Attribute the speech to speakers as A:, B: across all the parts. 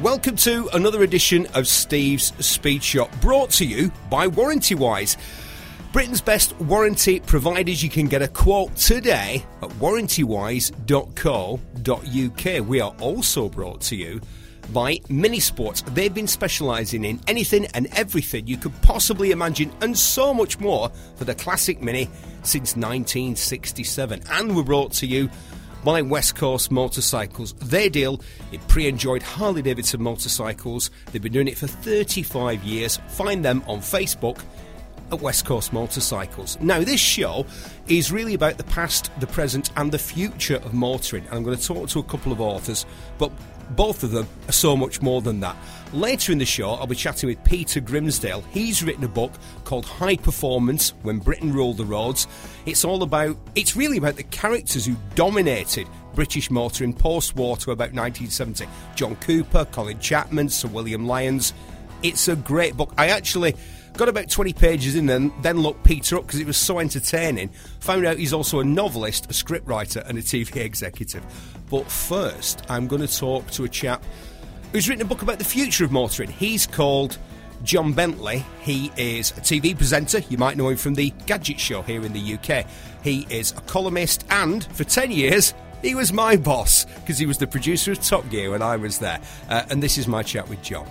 A: Welcome to another edition of Steve's Speed Shop, brought to you by Warranty Wise. Britain's best warranty providers. You can get a quote today at warrantywise.co.uk. We are also brought to you by Minisports. They've been specialising in anything and everything you could possibly imagine and so much more for the classic Mini since 1967. And we're brought to you by West Coast Motorcycles. They deal in pre enjoyed Harley Davidson motorcycles. They've been doing it for 35 years. Find them on Facebook at West Coast Motorcycles. Now, this show is really about the past, the present, and the future of motoring. And I'm going to talk to a couple of authors, but both of them are so much more than that. Later in the show, I'll be chatting with Peter Grimsdale. He's written a book called High Performance When Britain Ruled the Roads. It's all about, it's really about the characters who dominated British motor in post war to about 1970. John Cooper, Colin Chapman, Sir William Lyons. It's a great book. I actually got about 20 pages in and then looked Peter up because it was so entertaining. Found out he's also a novelist, a scriptwriter, and a TV executive. But first, I'm going to talk to a chap who's written a book about the future of motoring. He's called Jon Bentley. He is a TV presenter. You might know him from the Gadget Show here in the UK. He is a columnist, and for 10 years, he was my boss because he was the producer of Top Gear when I was there. Uh, and this is my chat with Jon.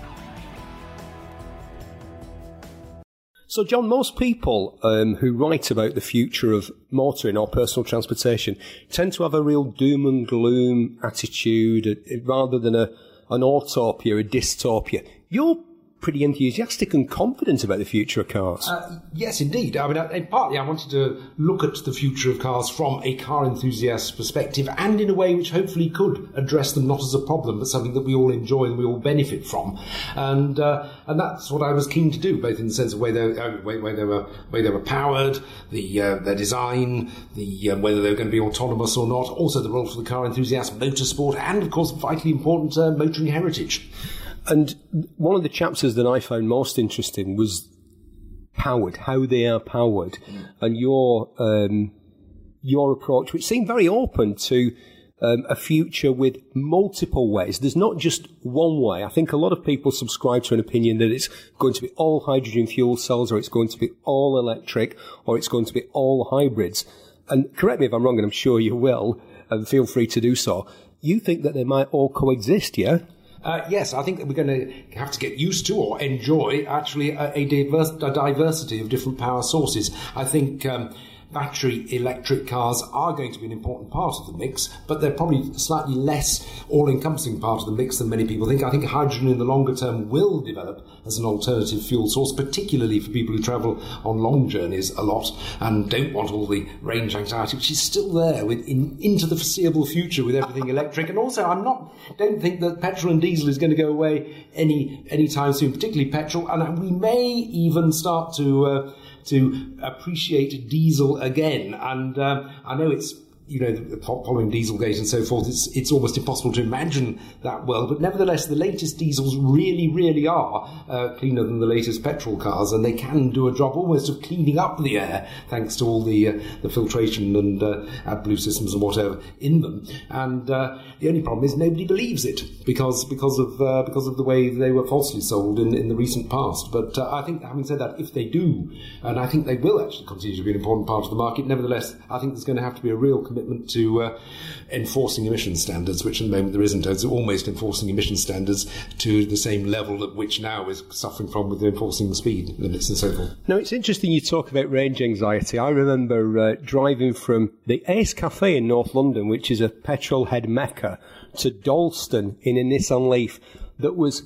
A: So, Jon, most people um, who write about the future of motoring or personal transportation tend to have a real doom and gloom attitude uh, rather than a an autopia, a dystopia. You're pretty enthusiastic and confident about the future of cars. Uh,
B: yes, indeed. I mean, uh, partly I wanted to look at the future of cars from a car enthusiast perspective and in a way which hopefully could address them not as a problem, but something that we all enjoy and we all benefit from. And uh, and that's what I was keen to do, both in the sense of where they, uh, where they were where they were powered, the uh, their design, the uh, whether they were going to be autonomous or not, also the role for the car enthusiast, motorsport, and of course, vitally important, motoring heritage.
A: And one of the chapters that I found most interesting was powered, how they are powered, and your um, your approach, which seemed very open to um, a future with multiple ways. There's not just one way. I think a lot of people subscribe to an opinion that it's going to be all hydrogen fuel cells, or it's going to be all electric, or it's going to be all hybrids. And correct me if I'm wrong, and I'm sure you will, and feel free to do so. You think that they might all coexist, yeah?
B: Uh, yes, I think that we're going to have to get used to or enjoy actually a, a, diverse, a diversity of different power sources. I think. Um, battery electric cars are going to be an important part of the mix, but they're probably slightly less all encompassing part of the mix than many people think. I think hydrogen in the longer term will develop as an alternative fuel source, particularly for people who travel on long journeys a lot and don't want all the range anxiety, which is still there with in, into the foreseeable future with everything electric. And also, I'm not don't think that petrol and diesel is going to go away any anytime soon, particularly petrol. And we may even start to uh, to appreciate diesel again. And um, I know it's you know, the following Dieselgate and so forth, it's it's almost impossible to imagine that world. But nevertheless, the latest diesels really, really are uh, cleaner than the latest petrol cars, and they can do a job almost of cleaning up the air thanks to all the uh, the filtration and uh, AdBlue systems and whatever in them. And uh, the only problem is nobody believes it because because of uh, because of the way they were falsely sold in, in the recent past. But uh, I think, having said that, if they do, and I think they will actually continue to be an important part of the market, nevertheless, I think there's going to have to be a real commitment commitment to uh, enforcing emission standards, which at the moment there isn't. It's almost enforcing emission standards to the same level at which now is suffering from with enforcing speed limits and so forth.
A: Now, it's interesting you talk about range anxiety. I remember uh, driving from the Ace Cafe in North London, which is a petrol head mecca, to Dalston in a Nissan Leaf that was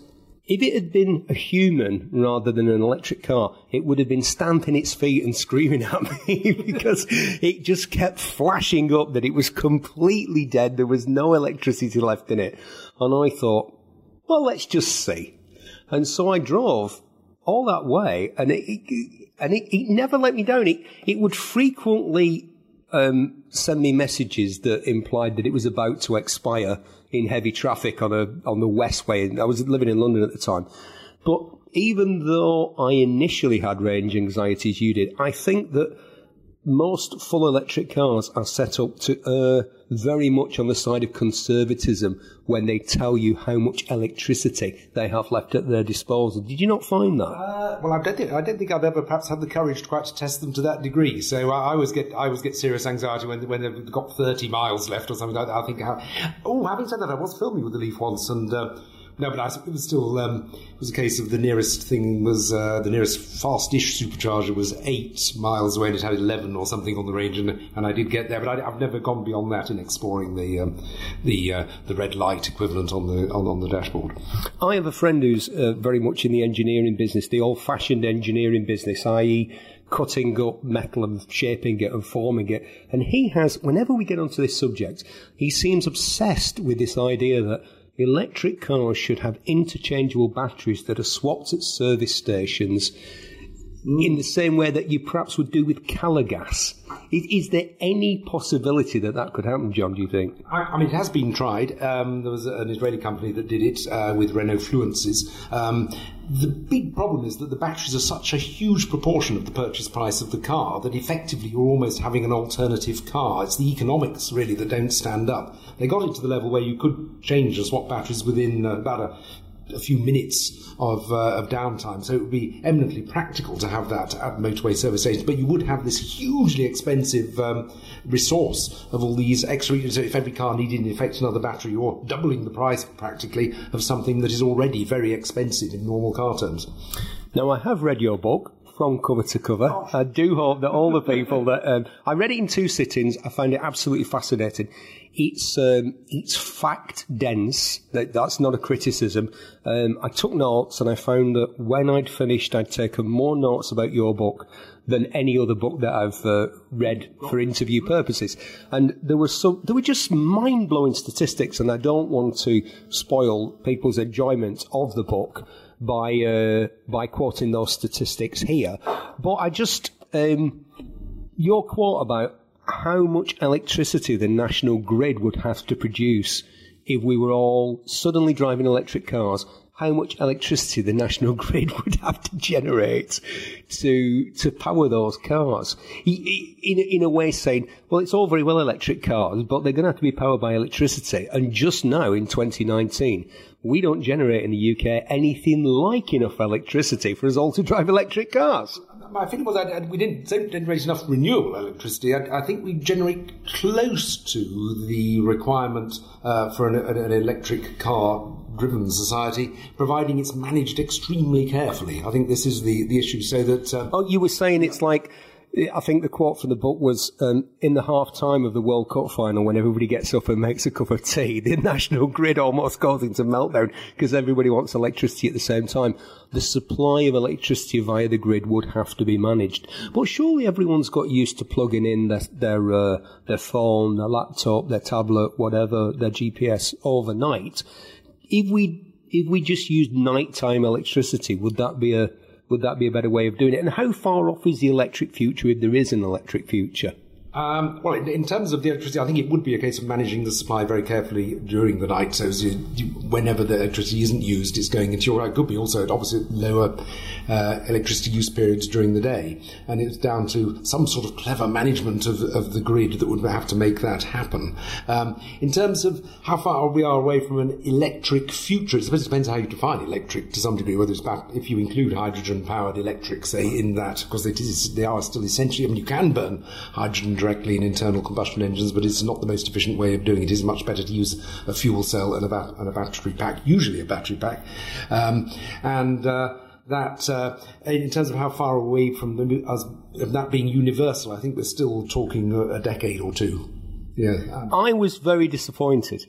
A: if it had been a human rather than an electric car, it would have been stamping its feet and screaming at me because it just kept flashing up that it was completely dead. There was no electricity left in it. And I thought, well, let's just see. And so I drove all that way and it, it and it, it, never let me down. It, it would frequently um, send me messages that implied that it was about to expire in heavy traffic on a on the Westway. I was living in London at the time, but even though I initially had range anxiety as you did, I think that most full electric cars are set up to err very much on the side of conservatism when they tell you how much electricity they have left at their disposal. Did you not find that?
B: Uh, well, I don't think I don't think I've ever perhaps had the courage to quite test them to that degree. So I, I always get I always get serious anxiety when when they've got thirty miles left or something like that. I think. Oh, having said that, I was filming with the Leaf once and. Uh, no, but I, it was still um, it was a case of the nearest thing was uh, the nearest fast-ish supercharger was eight miles away, and it had eleven or something on the range, and, and I did get there, but I, have never gone beyond that in exploring the um, the uh, the red light equivalent on the on, on, the dashboard.
A: I have a friend who's uh, very much in the engineering business, the old-fashioned engineering business, i.e cutting up metal and shaping it and forming it. And he has, whenever we get onto this subject, he seems obsessed with this idea that electric cars should have interchangeable batteries that are swapped at service stations in the same way that you perhaps would do with Calor Gas. Is, is, there any possibility that that could happen, Jon, do you think?
B: I, I mean, it has been tried. Um, there was an Israeli company that did it uh, with Renault Fluences. Um, the big problem is that the batteries are such a huge proportion of the purchase price of the car that effectively you're almost having an alternative car. It's the economics really that don't stand up. They got it to the level where you could change and swap batteries within uh, about a a few minutes of, uh, of downtime. So it would be eminently practical to have that at motorway service stations. But you would have this hugely expensive um, resource of all these extra. So if every car needed in effect another battery, you're doubling the price practically of something that is already very expensive in normal car terms.
A: Now I have read your book from cover to cover. Oh. I do hope that all the people that um, I read it in two sittings. I found it absolutely fascinating. It's um, it's fact dense. That, that's not a criticism. Um, I took notes and I found that when I'd finished, I'd taken more notes about your book than any other book that I've uh, read for interview purposes. And there were some, there were just mind blowing statistics, and I don't want to spoil people's enjoyment of the book by uh, by quoting those statistics here. But I just um, your quote about how much electricity the national grid would have to produce if we were all suddenly driving electric cars, how much electricity the national grid would have to generate to to power those cars. In, in a way, saying, well, it's all very well electric cars, but they're going to have to be powered by electricity. And just now, in 2019, we don't generate in the UK anything like enough electricity for us all to drive electric cars
B: my feeling was that we didn't generate enough renewable electricity. I, I, think we generate close to the requirement uh, for an, an, electric car driven society, providing it's managed extremely carefully. I think this is the, the issue. So that.
A: Uh, oh, you were saying it's like I think the quote from the book was um, in the half time of the World Cup final when everybody gets up and makes a cup of tea, the national grid almost goes into meltdown because everybody wants electricity at the same time. The supply of electricity via the grid would have to be managed. But surely everyone's got used to plugging in their their, uh, their phone, their laptop, their tablet, whatever, their GPS overnight. If we if we just used nighttime electricity, would that be a would that be a better way of doing it? And how far off is the electric future if there is an electric future?
B: Um, well, in, in, terms of the electricity, I think it would be a case of managing the supply very carefully during the night. So you, you, whenever the electricity isn't used, it's going into your. It could be also at obviously lower uh, electricity use periods during the day, and it's down to some sort of clever management of, of the grid that would have to make that happen. Um, in terms of how far we are away from an electric future, suppose it depends how you define electric to some degree. Whether it's if you include hydrogen-powered electric, say in that, because it is they are still essentially. I mean, you can burn hydrogen directly in internal combustion engines, but it's not the most efficient way of doing it. It is much better to use a fuel cell and a, and a battery pack, usually a battery pack. Um, and uh, that, uh, in terms of how far away from the, us, that being universal, I think we're still talking a, a decade or two.
A: Yeah. I was very disappointed.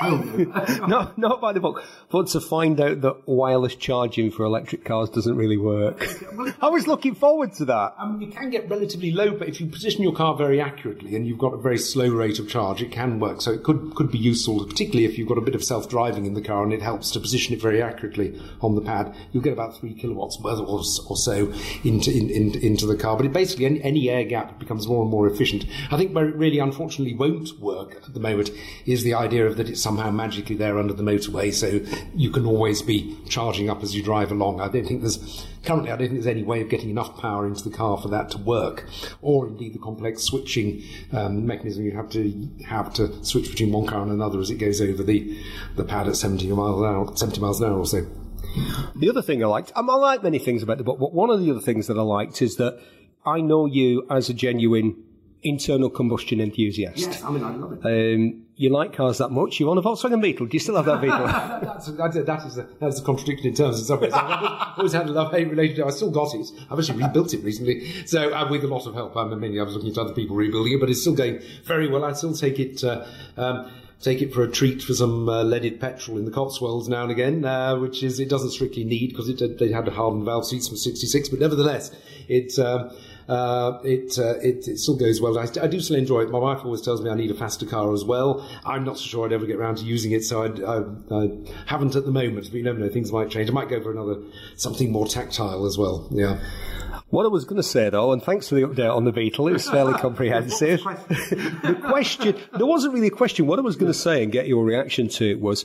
A: Oh. not, not by the book, but to find out that wireless charging for electric cars doesn't really work. I was looking forward to that.
B: I mean, you can get relatively low, but if you position your car very accurately and you've got a very slow rate of charge, it can work. So it could, could be useful, particularly if you've got a bit of self-driving in the car and it helps to position it very accurately on the pad. You'll get about three kilowatts worth or, or so into, in, in, into the car. But it basically, any, any air gap becomes more and more efficient. I think where it really, unfortunately, won't work at the moment is the idea of that it's somehow magically there under the motorway, so you can always be charging up as you drive along. I don't think there's currently. I don't think there's any way of getting enough power into the car for that to work, or indeed the complex switching um, mechanism you have to have to switch between one car and another as it goes over the the pad at 70 miles an hour, 70 miles an hour or so.
A: The other thing I liked, um, I like many things about the book, but one of the other things that I liked is that I know you as a genuine internal combustion enthusiast.
B: Yes, I mean, I love it.
A: Um, you like cars that much. You want a Volkswagen Beetle. Do you still have that Beetle?
B: that's, that's, that is a, that's a contradiction in terms of some ways. I've always had a love-hate relationship. I still got it. I've actually rebuilt it recently. So uh, with a lot of help. I mean, I was looking at other people rebuilding it, but it's still going very well. I still take it, uh, um, take it for a treat for some uh, leaded petrol in the Cotswolds now and again, uh, which is, it doesn't strictly need because it, they had hardened valve seats from 66, but nevertheless, it, um, uh, it, uh, it, it still goes well. I, I, do still enjoy it. My wife always tells me I need a faster car as well. I'm not so sure I'd ever get around to using it, so I, I, I haven't at the moment. But you never know; things might change. I might go for another something more tactile as well. Yeah.
A: What I was going to say though, and thanks for the update on the Beetle, it was fairly comprehensive. the question, there wasn't really a question. What I was going to say and get your reaction to it was,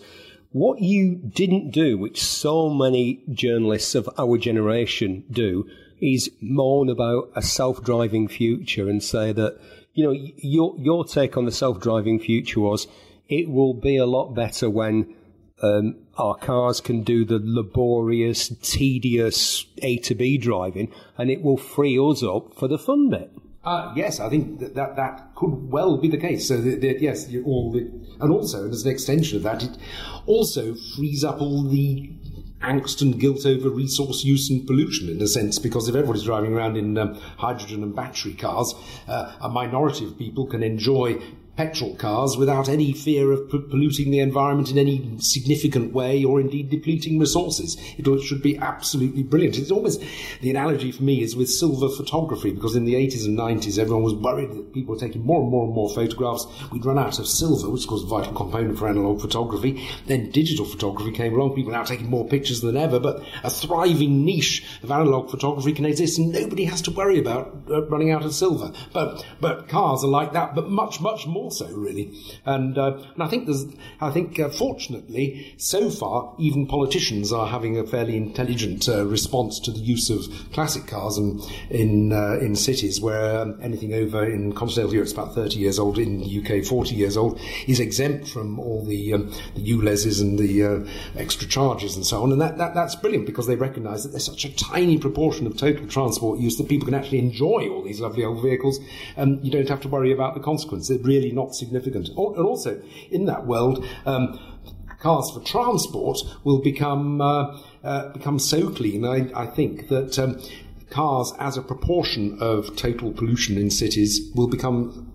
A: what you didn't do, which so many journalists of our generation do, is moan about a self-driving future and say that, you know, your, your take on the self-driving future was it will be a lot better when um, our cars can do the laborious, tedious A to B driving, and it will free us up for the fun bit.
B: Uh, yes, I think that, that that could well be the case. So that, that yes, all the, and also as an extension of that, it also frees up all the angst and guilt over resource use and pollution in a sense, because if everybody's driving around in um, hydrogen and battery cars, uh, a minority of people can enjoy petrol cars without any fear of polluting the environment in any significant way or indeed depleting resources. It should be absolutely brilliant. It's almost the analogy for me is with silver photography because in the 80s and 90s everyone was worried that people were taking more and more and more photographs. We'd run out of silver, which was a vital component for analog photography. Then digital photography came along. People are now taking more pictures than ever, but a thriving niche of analog photography can exist and nobody has to worry about uh, running out of silver. But, but cars are like that, but much, much more also, really. And, uh, and I think there's, I think, uh, fortunately, so far, even politicians are having a fairly intelligent uh, response to the use of classic cars and in uh, in cities where um, anything over in continental Europe is about 30 years old, in the UK 40 years old, is exempt from all the um, the ULEZs and the uh, extra charges and so on. And that, that that's brilliant because they recognise that there's such a tiny proportion of total transport use that people can actually enjoy all these lovely old vehicles, and you don't have to worry about the consequence. They're really not significant. And also, in that world, um, cars for transport will become uh, uh, become so clean. I, I think that um, cars, as a proportion of total pollution in cities, will become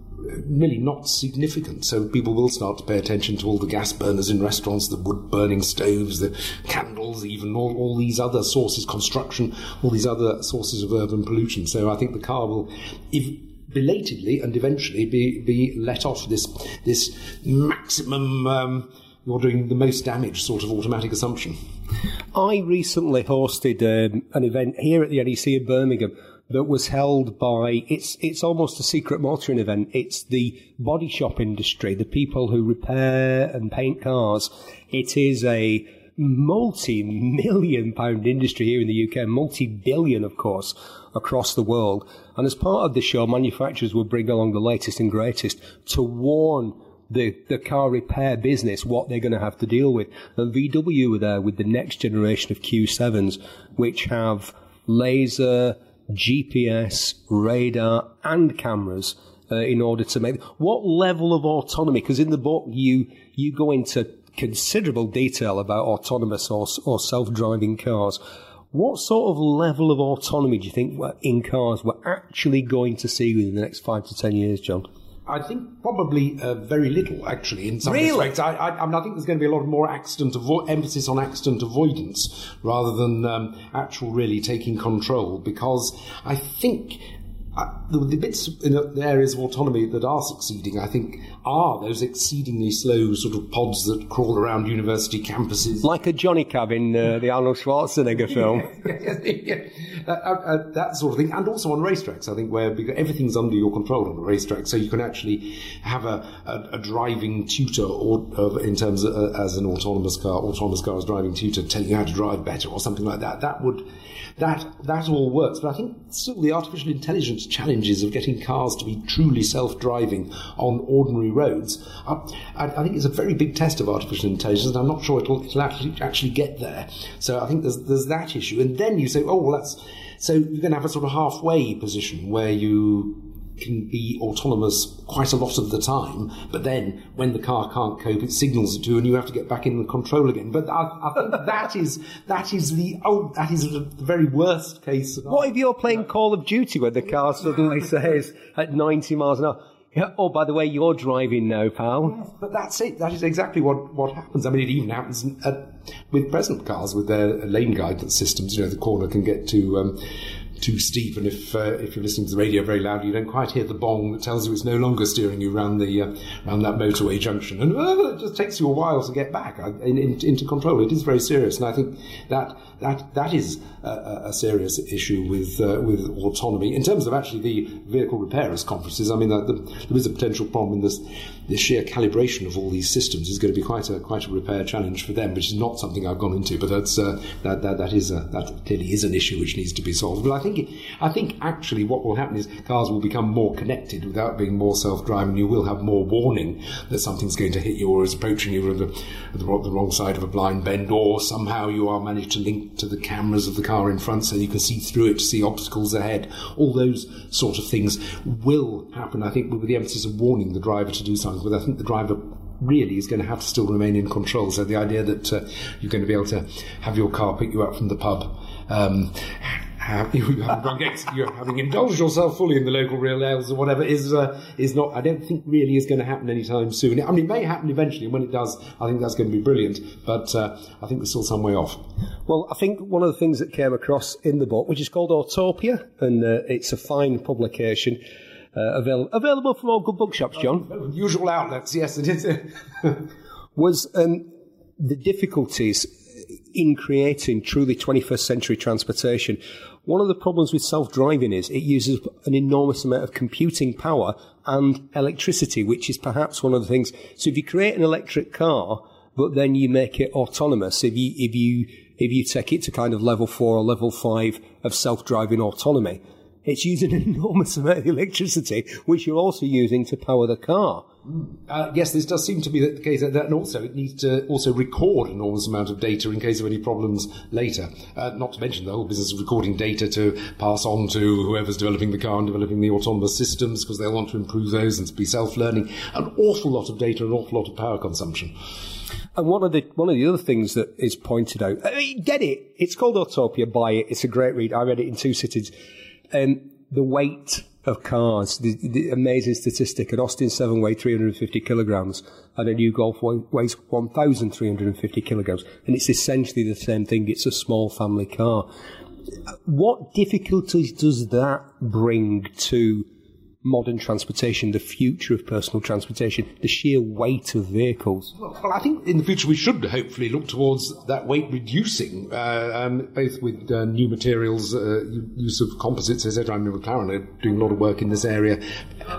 B: really not significant. So people will start to pay attention to all the gas burners in restaurants, the wood burning stoves, the candles, even all, all these other sources, construction, all these other sources of urban pollution. So I think the car will, if belatedly and eventually be, be let off this, this maximum, um, you're doing the most damage sort of automatic assumption.
A: I recently hosted um, an event here at the NEC in Birmingham that was held by it's it's almost a secret motoring event. It's the body shop industry, the people who repair and paint cars. It is a multi-million pound industry here in the UK, multi-billion, of course, across the world. And as part of the show, manufacturers will bring along the latest and greatest to warn the, the car repair business what they're going to have to deal with. And VW were there with the next generation of Q7s, which have laser, GPS, radar, and cameras uh, in order to make what level of autonomy? Because in the book you you go into considerable detail about autonomous or, or self-driving cars. What sort of level of autonomy do you think in cars we're actually going to see within the next five to ten years, Jon?
B: I think probably uh, very little, actually, in some
A: really?
B: respects. I, I, I, mean, I think there's going to be a lot more accident avo- emphasis on accident avoidance rather than um, actual really taking control, because I think. Uh, the, the, bits in the areas of autonomy that are succeeding, I think, are those exceedingly slow sort of pods that crawl around university campuses.
A: Like a Johnny Cab in uh, the Arnold Schwarzenegger film.
B: yeah, uh, uh, that sort of thing. And also on racetracks, I think, where everything's under your control on a racetrack, so you can actually have a, a, a driving tutor or, in terms of, uh, as an autonomous car, autonomous cars driving tutor telling you how to drive better or something like that. That would that that all works. But I think still the artificial intelligence challenges of getting cars to be truly self-driving on ordinary roads, I, I, think it's a very big test of artificial intelligence. And I'm not sure it'll, it'll actually, actually get there. So I think there's there's that issue. And then you say, oh well, that's so you're going to have a sort of halfway position where you can be autonomous quite a lot of the time, but then when the car can't cope, it signals it to, and you have to get back in the control again. But I, I think that is that is the oh, that is the very worst case.
A: What if you're playing Call of Duty where the car suddenly says at 90 miles an hour? Yeah, oh, by the way, you're driving now, pal.
B: But that's it. That is exactly what, what happens. I mean, it even happens at, with present cars with their lane guidance systems. You know, the corner can get to um, too steep, and if uh, if you're listening to the radio very loudly, you don't quite hear the bong that tells you it's no longer steering you around the uh, that motorway junction, and uh, it just takes you a while to get back uh, in, in, into control. It is very serious, and I think that that that is a, a serious issue with uh, with autonomy in terms of actually the vehicle repairers conferences. I mean, the, there is a potential problem in this the sheer calibration of all these systems is going to be quite a quite a repair challenge for them, which is not something I've gone into, but that's uh, that, that that is a, that clearly is an issue which needs to be solved. But I think I think actually what will happen is cars will become more connected without being more self-driving. You will have more warning that something's going to hit you or is approaching you at the, the, the wrong side of a blind bend, or somehow you are managed to link to the cameras of the car in front so you can see through it to see obstacles ahead. All those sort of things will happen. I think with the emphasis of warning the driver to do something but I think the driver really is going to have to still remain in control. So the idea that uh, you're going to be able to have your car pick you up from the pub. Um, have, you you're having indulged yourself fully in the local real ales or whatever is uh, is not. I don't think really is going to happen anytime soon. I mean, it may happen eventually, and when it does, I think that's going to be brilliant. But uh, I think we're still some way off.
A: Well, I think one of the things that came across in the book, which is called Autopia, and uh, it's a fine publication uh, avail- available from all good bookshops, Jon.
B: Usual outlets, yes, it is.
A: was um, the difficulties in creating truly 21st century transportation. One of the problems with self-driving is it uses an enormous amount of computing power and electricity, which is perhaps one of the things. So if you create an electric car, but then you make it autonomous, if you, if you, if you take it to kind of level four or level five of self-driving autonomy, it's using an enormous amount of electricity, which you're also using to power the car.
B: Uh, yes, this does seem to be the case, and also it needs to also record an enormous amount of data in case of any problems later. Uh, not to mention the whole business of recording data to pass on to whoever's developing the car and developing the autonomous systems, because they'll want to improve those and be self-learning. An awful lot of data, an awful lot of power consumption.
A: And one of the one of the other things that is pointed out, I mean, get it? It's called Autopia. Buy it. It's a great read. I read it in two cities. Um, the weight of cars, the, the, amazing statistic, an Austin 7 weighs 350 kilograms and a new Golf weighs 1,350 kilograms. And it's essentially the same thing. It's a small family car. What difficulties does that bring to modern transportation, the future of personal transportation, the sheer weight of vehicles?
B: Well, I think in the future we should hopefully look towards that weight reducing, uh, um, both with uh, new materials, uh, use of composites, etc. I mean, McLaren are doing a lot of work in this area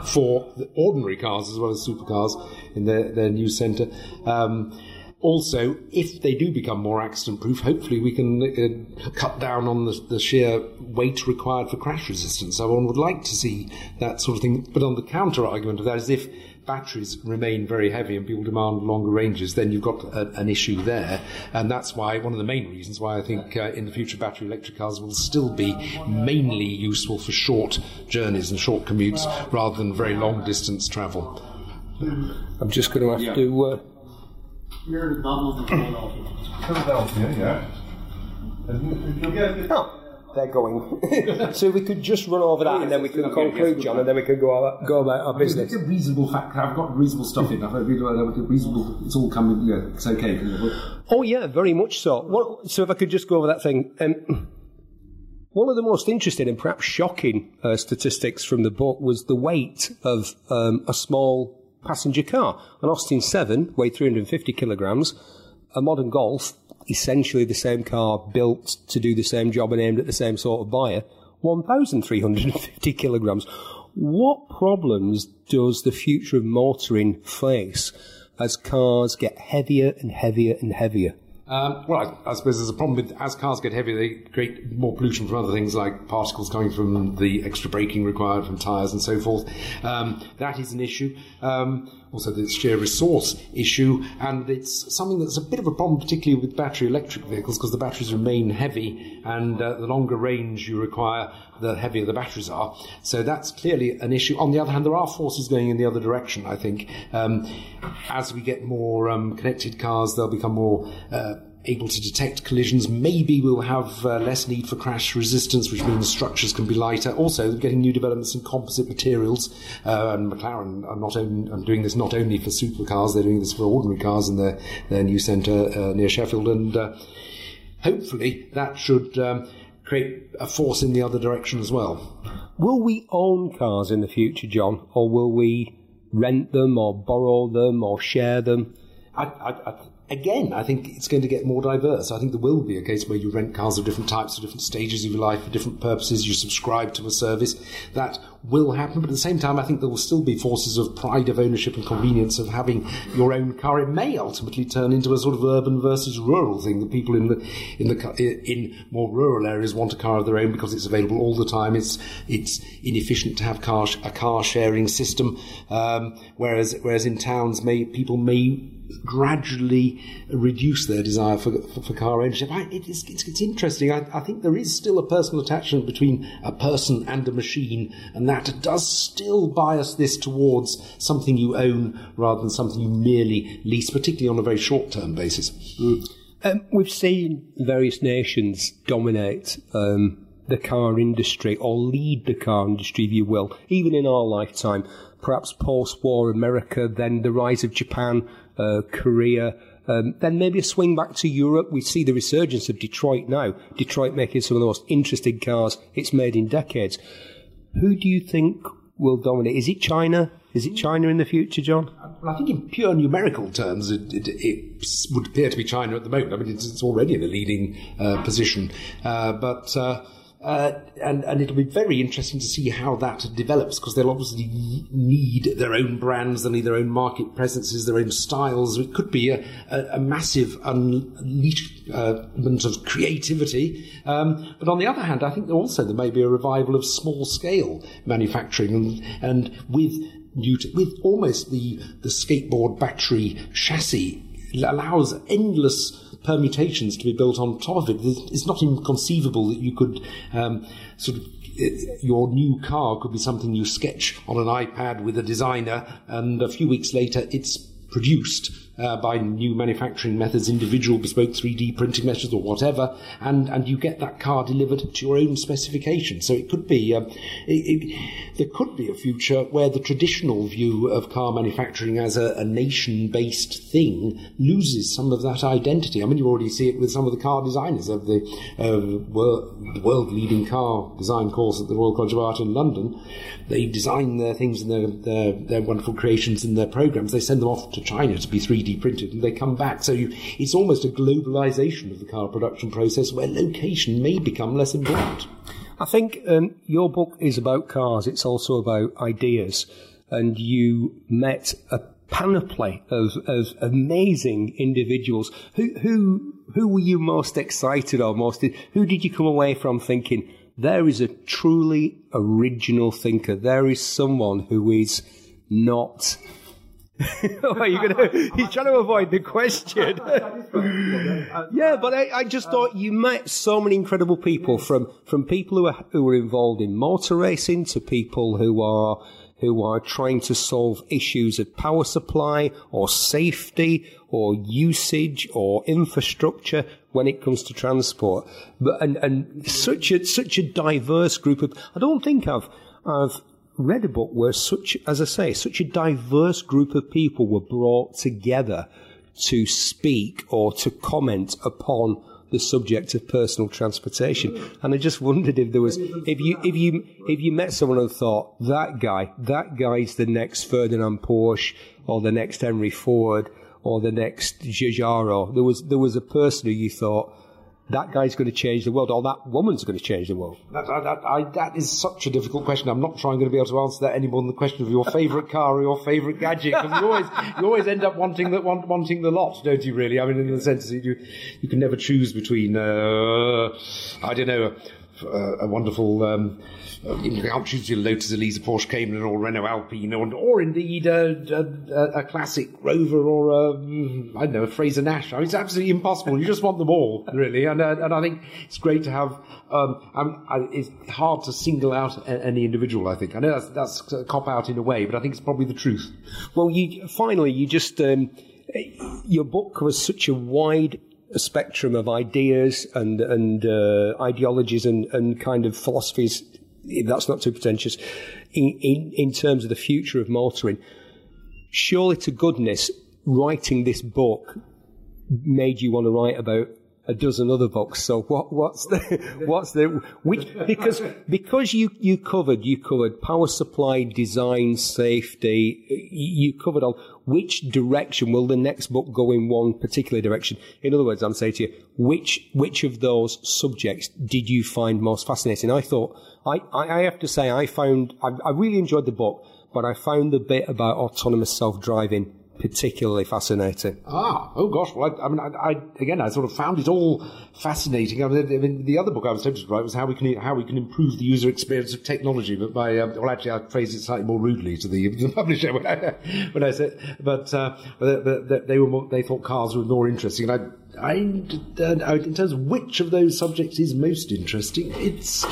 B: for ordinary cars as well as supercars in their, their new centre. Um, also, if they do become more accident proof, hopefully we can uh, cut down on the, the, sheer weight required for crash resistance. So one would like to see that sort of thing. But on the counter argument of that is if batteries remain very heavy and people demand longer ranges, then you've got a, an issue there. And that's why one of the main reasons why I think uh, in the future battery electric cars will still be mainly useful for short journeys and short commutes rather than very long distance travel.
A: I'm just going to have yeah. to. Uh
C: here in Philadelphia. Philadelphia, yeah.
A: Oh, they're going. so we could just run over that and then we can conclude, Jon, and then we can go, go about our business.
B: It's a reasonable fact. I've got reasonable stuff in. I've reasonable. It's all coming. Yeah, it's okay.
A: Oh yeah, very much so. so if I could just go over that thing. Um, One of the most interesting and perhaps shocking uh, statistics from the book was the weight of um, a small passenger car. An Austin 7 weighed 350 kilograms. A modern Golf, essentially the same car built to do the same job and aimed at the same sort of buyer, 1,350 kilograms. What problems does the future of motoring face as cars get heavier and heavier and heavier?
B: Um, well, I, I, suppose there's a problem with as cars get heavier, they create more pollution from other things like particles coming from the extra braking required from tyres and so forth. Um, that is an issue. Um, also, the sheer resource issue, and it's something that's a bit of a problem, particularly with battery electric vehicles, because the batteries remain heavy, and uh, the longer range you require, the heavier the batteries are. So that's clearly an issue. On the other hand, there are forces going in the other direction, I think. Um, as we get more um, connected cars, they'll become more uh, able to detect collisions. Maybe we'll have uh, less need for crash resistance, which means structures can be lighter. Also, getting new developments in composite materials. Uh, and McLaren are not only, are doing this not only for supercars, they're doing this for ordinary cars in their, their new centre uh, near Sheffield. And uh, hopefully that should um, create a force in the other direction as well.
A: Will we own cars in the future, Jon, or will we rent them or borrow them or share them?
B: I, I, I again, I think it's going to get more diverse. I think there will be a case where you rent cars of different types for different stages of your life for different purposes. You subscribe to a service. That will happen. But at the same time, I think there will still be forces of pride of ownership and convenience of having your own car. It may ultimately turn into a sort of urban versus rural thing. The people in the in the in more rural areas want a car of their own because it's available all the time. It's it's inefficient to have car a car sharing system. Um, whereas whereas in towns, may people may gradually reduce their desire for, for, for car ownership. I, it is, it's, it's, interesting. I, I, think there is still a personal attachment between a person and a machine, and that does still bias this towards something you own rather than something you merely lease, particularly on a very short term basis.
A: Mm. Um, we've seen various nations dominate. Um, the car industry or lead the car industry, if you will, even in our lifetime. Perhaps post war America, then the rise of Japan, uh, Korea, um, then maybe a swing back to Europe. We see the resurgence of Detroit now. Detroit making some of the most interesting cars it's made in decades. Who do you think will dominate? Is it China? Is it China in the future, Jon?
B: Well, I think in pure numerical terms, it, it, it, would appear to be China at the moment. I mean, it's, it's already in a leading uh, position. Uh, but uh, and, and it'll be very interesting to see how that develops because they'll obviously need their own brands, they'll need their own market presences, their own styles. It could be a, a, a massive unleashment of creativity. Um, but on the other hand, I think also there may be a revival of small scale manufacturing and, and with with almost the, the skateboard battery chassis allows endless permutations to be built on top of it. It's not inconceivable that you could um, sort of your new car could be something you sketch on an iPad with a designer, and a few weeks later it's produced uh, by new manufacturing methods, individual bespoke 3D printing methods or whatever, and, and you get that car delivered to your own specification. So it could be, um, it, it, there could be a future where the traditional view of car manufacturing as a, a nation-based thing loses some of that identity. I mean, you already see it with some of the car designers of the, uh, world, world-leading car design course at the Royal College of Art in London. They design their things and their, their, their wonderful creations in their programs. They send them off to China to be 3D 3D printed and they come back. So you, it's almost a globalization of the car production process where location may become less important.
A: I think um, your book is about cars. It's also about ideas. And you met a panoply of, of amazing individuals. Who, who, who were you most excited or most, who did you come away from thinking, there is a truly original thinker. There is someone who is not are you gonna? He's trying to avoid the question. yeah, but I, I, just thought you met so many incredible people from from people who are who are involved in motor racing to people who are who are trying to solve issues of power supply or safety or usage or infrastructure when it comes to transport. But and and such a such a diverse group of. I don't think I've I've read a book where such, as I say, such a diverse group of people were brought together to speak or to comment upon the subject of personal transportation. And I just wondered if there was, if you, if you, if you met someone and thought, that guy, that guy's the next Ferdinand Porsche or the next Henry Ford or the next Giugiaro, there was, there was a person who you thought, that guy's going to change the world or that woman's going to change the world?
B: That, that, I, that is such a difficult question. I'm not going to be able to answer that any more than the question of your favourite car or your favourite gadget. Because you always, you always end up wanting the, want, wanting the lot, don't you really? I mean, in the sense that you, you can never choose between, uh, I don't know, a, a wonderful, um, choose your Lotus Elisa, Porsche Cayman, or Renault Alpine, or, or indeed a, a, a, classic Rover or a, I don't know, a Frazer Nash. I mean, it's absolutely impossible. You just want them all, really. And, uh, and I think it's great to have, um, I, it's hard to single out any individual, I think. I know that's, that's a cop out in a way, but I think it's probably the truth.
A: Well, you, finally, you just, um, your book covers such a wide a spectrum of ideas and and uh, ideologies and, and kind of philosophies that's not too pretentious, in, in, in terms of the future of motoring, surely to goodness, writing this book made you want to write about Uh, a dozen other books. So what, what's the, what's the, which, because, because you, you covered, you covered power supply, design, safety, you covered all, which direction will the next book go in one particular direction? In other words, I'm saying to you, which, which of those subjects did you find most fascinating? I thought, I, I have to say, I found, I, I really enjoyed the book, but I found the bit about autonomous self-driving particularly fascinating.
B: Ah, oh gosh. Well, I, I mean, I, I, again, I sort of found it all fascinating. I mean, I mean, the other book I was tempted to write was how we can how we can improve the user experience of technology. But by uh, well, actually, I phrased it slightly more rudely to the, the publisher when I, when I said, but, uh, but they were more, they thought cars were more interesting. And I, I, uh, in terms of which of those subjects is most interesting, it's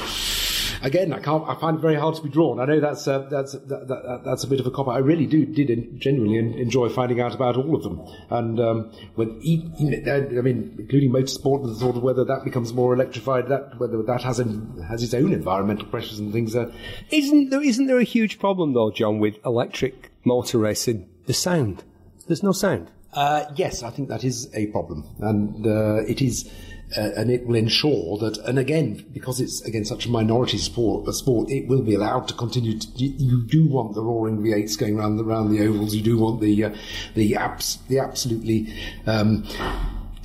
B: again, I can't. I find it very hard to be drawn. I know that's uh, that's that, that, that's a bit of a cop. I really do did genuinely enjoy finding out about all of them, and um, with I mean, including motorsport and the thought of whether that becomes more electrified, that whether that has an, has its own environmental pressures and things. Uh,
A: isn't there isn't there a huge problem though, Jon, with electric motor racing? The sound. There's no sound.
B: Uh, yes, I think that is a problem, and uh, it is uh, and it will ensure that, and again, because it's again such a minority sport, a sport, it will be allowed to continue. To, you do want the roaring V8s going around the, around the ovals. You do want the uh, the abs, the absolutely. Um,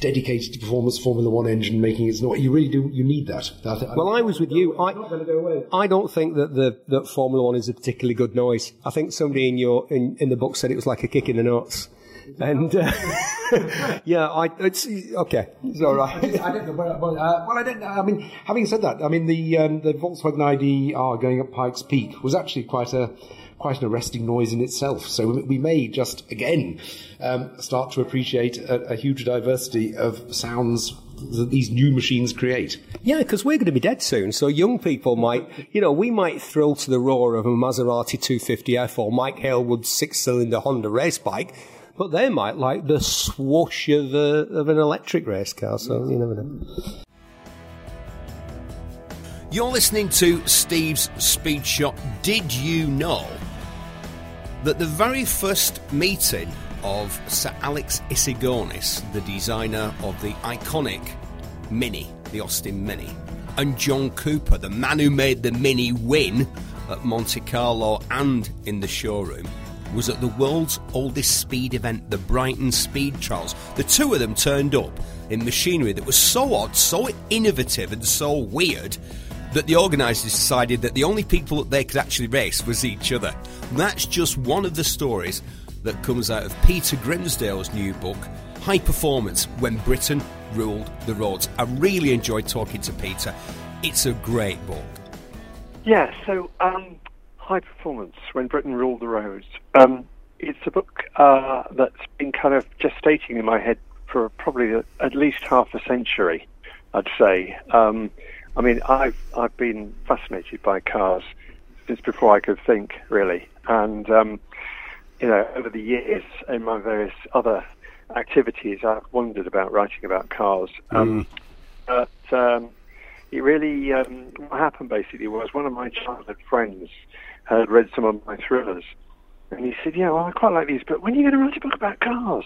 B: dedicated to performance Formula One engine making it not. You really do. You need that. that
A: well, I was with you. I, I don't think that the that Formula One is a particularly good noise. I think somebody in your in, in the book said it was like a kick in the nuts. And uh, yeah, I, it's okay. It's all right.
B: I don't know. Well, uh, well, I don't know. I mean, having said that, I mean the um, the Volkswagen ID R going up Pikes Peak was actually quite a quite an arresting noise in itself. So we may just again um, start to appreciate a, a huge diversity of sounds that these new machines create.
A: Yeah, because we're going to be dead soon. So young people might, you know, we might thrill to the roar of a Maserati 250F or Mike Hailwood's six-cylinder Honda race bike but they might like the swoosh of, a, of an electric race car, so you never know.
D: You're listening to Steve's Speed Shop. Did you know that the very first meeting of Sir Alec Issigonis, the designer of the iconic Mini, the Austin Mini, and John Cooper, the man who made the Mini win at Monte Carlo and in the showroom, was at the world's oldest speed event, the Brighton Speed Trials. The two of them turned up in machinery that was so odd, so innovative, and so weird that the organisers decided that the only people that they could actually race was each other. That's just one of the stories that comes out of Peter Grimsdale's new book, High Performance When Britain Ruled the Roads. I really enjoyed talking to Peter. It's a great book.
E: Yeah, so um, High Performance When Britain Ruled the Roads. Um, it's a book uh, that's been kind of gestating in my head for probably at least half a century, I'd say. Um, I mean, I've I've been fascinated by cars since before I could think, really, and um, you know, over the years in my various other activities, I've wondered about writing about cars. Um, mm. But um, it really, um, what happened basically was one of my childhood friends had read some of my thrillers. And he said, Yeah, well, I quite like these, but when are you going to write a book about cars?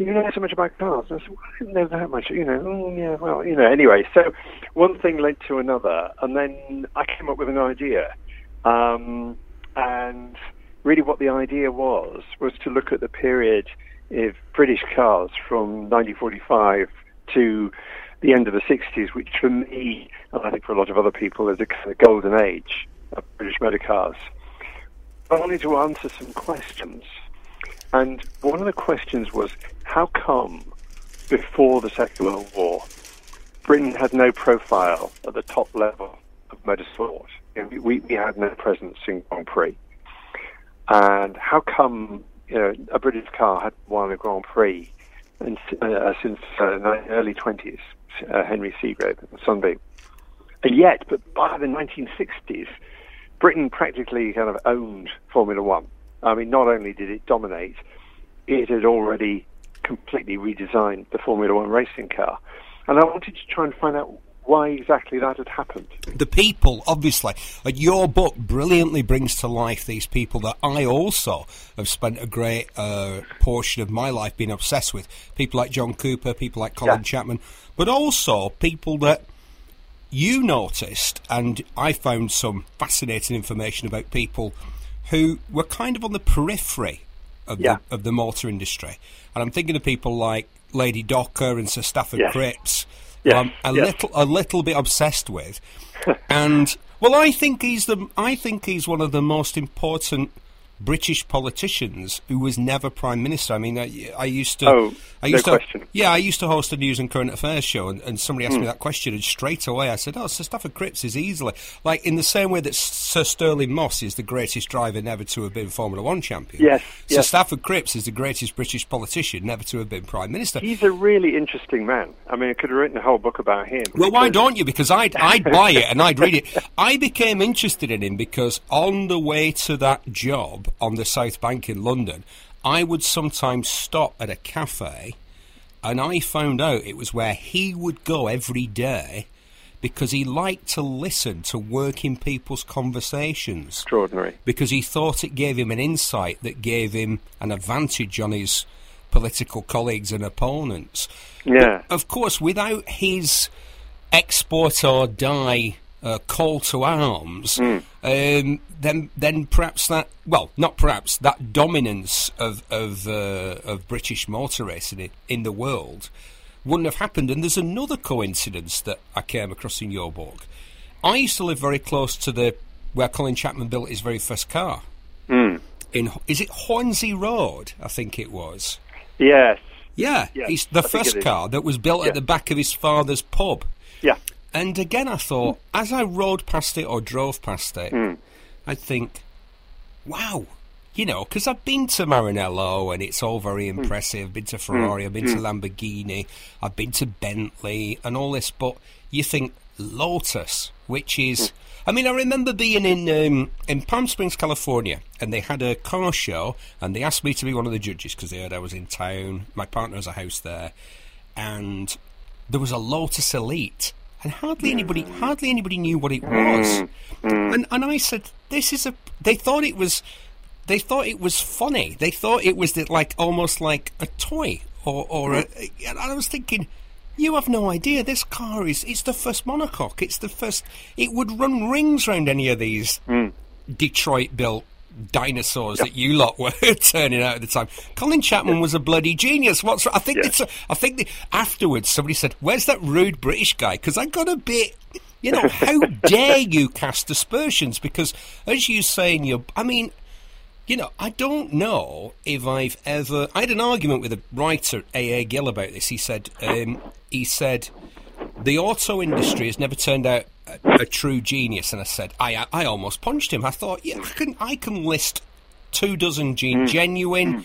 E: you know so much about cars. And I said, well, I didn't know that much. You know, oh, yeah, well, you know. Anyway, so one thing led to another, and then I came up with an idea. Um, and really, what the idea was was to look at the period of British cars from 1945 to the end of the 60s, which for me, and I think for a lot of other people, is a golden age of British motor cars. I wanted to answer some questions. And one of the questions was how come before the Second World War, Britain had no profile at the top level of motorsport? We, we had no presence in Grand Prix. And how come you know, a British car had won a Grand Prix and, uh, since uh, the early 20s, uh, Henry Segrave and Sunbeam? And yet, but by the 1960s, Britain practically kind of owned Formula One. I mean, not only did it dominate, it had already completely redesigned the Formula One racing car. And I wanted to try and find out why exactly that had happened.
A: The people, obviously, and your book brilliantly brings to life these people that I also have spent a great uh, portion of my life being obsessed with. People like John Cooper, people like Colin yeah. Chapman, but also people that you noticed, and I found some fascinating information about people who were kind of on the periphery of, yeah. the, of the motor industry. And I'm thinking of people like Lady Docker and Sir Stafford yes. Cripps, yes. I'm a yes. little a little bit obsessed with. and well, I think he's the I think he's one of the most important British politicians who was never prime minister. I mean, I, I used to.
E: Oh,
A: I used
E: no
A: to,
E: question.
A: Yeah, I used to host a news and current affairs show, and, and somebody asked mm. me hmm. that question, and straight away I said, "Oh, Sir Stafford Cripps is easily like in the same way that Sir Stirling Moss is the greatest driver never to have been Formula One champion.
E: Yes,
A: Sir
E: yes.
A: Stafford Cripps is the greatest British politician never to have been prime minister.
E: He's a really interesting man. I mean, I could have written a whole book about him.
A: Well, why don't you? Because I'd I'd buy it and I'd read it. I became interested in him because on the way to that job on the South Bank bank in London, I would sometimes stop at a cafe and I found out it was where he would go every day because he liked to listen to working people's conversations.
E: Extraordinary.
A: Because he thought it gave him an insight that gave him an advantage on his political colleagues and opponents.
E: Yeah.
A: But of course, without his export or die uh, call to arms, mm. um, then then perhaps that well, not perhaps that dominance of of, uh, of British motor racing in the world wouldn't have happened. And there's another coincidence that I came across in your book. I used to live very close to the where Colin Chapman built his very first car.
E: Mm.
A: In is it Hornsey Road? I think it was.
E: Yes.
A: Yeah,
E: yes.
A: the I first car that was built at the back of his father's pub.
E: Yeah.
A: And again, I thought, as I rode past it or drove past it,
E: mm.
A: I'd think, wow, you know, because I've been to Maranello and it's all very hmm. impressive. I've been to Ferrari, I've been to hmm. Lamborghini, I've been to Bentley and all this, but you think Lotus, which is. Hmm. I mean, I remember being in um, in Palm Springs, California, and they had a car show, and they asked me to be one of the judges because they heard I was in town. My partner has a house there, and there was a Lotus Elite, and hardly anybody hardly anybody knew what it was.
E: Mm.
A: And and I said, "This is a." They thought it was. They thought it was funny. They thought it was like almost like a toy or or a, and I was thinking. You have no idea. This car is it's the first monocoque. It's the first. It would run rings around any of these
E: mm.
A: Dinosaurs that you lot were turning out at the time. Colin Chapman was a bloody genius. What's I think it's a, I think the, afterwards somebody said, "Where's that rude British guy?" Because I got a bit. You know, how dare you cast aspersions? Because, as you say in your, I mean, you know, I don't know if I've ever. I had an argument with a writer, A. A. Gill, about this. He said, um, he said, the auto industry has never turned out a, a, true genius. And I said, I, I almost punched him. I thought, yeah, I can, I can list two dozen gen- mm. genuine mm.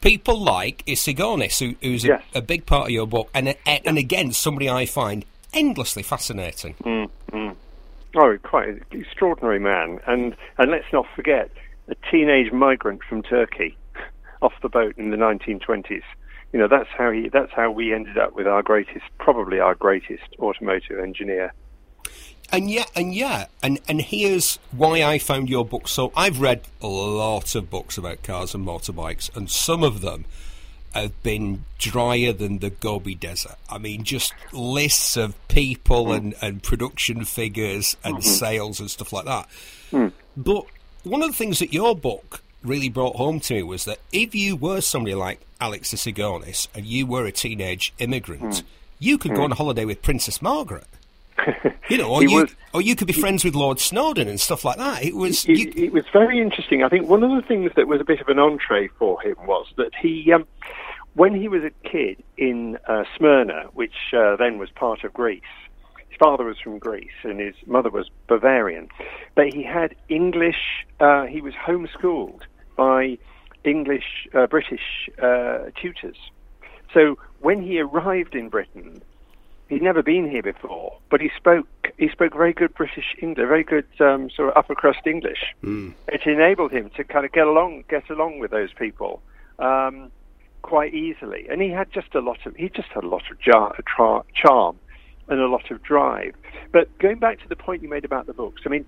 A: people like Issigonis, who, who's yes. a, a, big part of your book, and and again, somebody I find endlessly fascinating.
E: Mm, mm. Oh, quite an extraordinary man, and and let's not forget a teenage migrant from Turkey off the boat in the 1920s you know that's how he that's how we ended up with our greatest probably our greatest automotive engineer
A: and yeah and yeah and and here's why i found your book so i've read a lot of books about cars and motorbikes and some of them have been drier than the Gobi Desert. I mean, just lists of people mm. and, and production figures and mm-hmm. sales and stuff like that. Mm. But one of the things that your book really brought home to me was that if you were somebody like Alec Issigonis and you were a teenage immigrant, mm. you could go on a holiday with Princess Margaret. you know, or you, was, or you could be friends with Lord Snowdon and stuff like that. It was
E: it, you, it, was very interesting. I think one of the things that was a bit of an entree for him was that he, um, when he was a kid in uh, Smyrna, which uh, then was part of Greece, his father was from Greece and his mother was Bavarian, but he had English. Uh, he was homeschooled by English uh, British uh, tutors. So when he arrived in Britain, he'd never been here before, but he spoke he spoke very good British English, very good um, sort of upper crust English. Mm. It enabled him to kind of get along get along with those people um, quite easily, and he had just a lot of he just had a lot of jar, tra- charm and a lot of drive. But going back to the point you made about the books, I mean,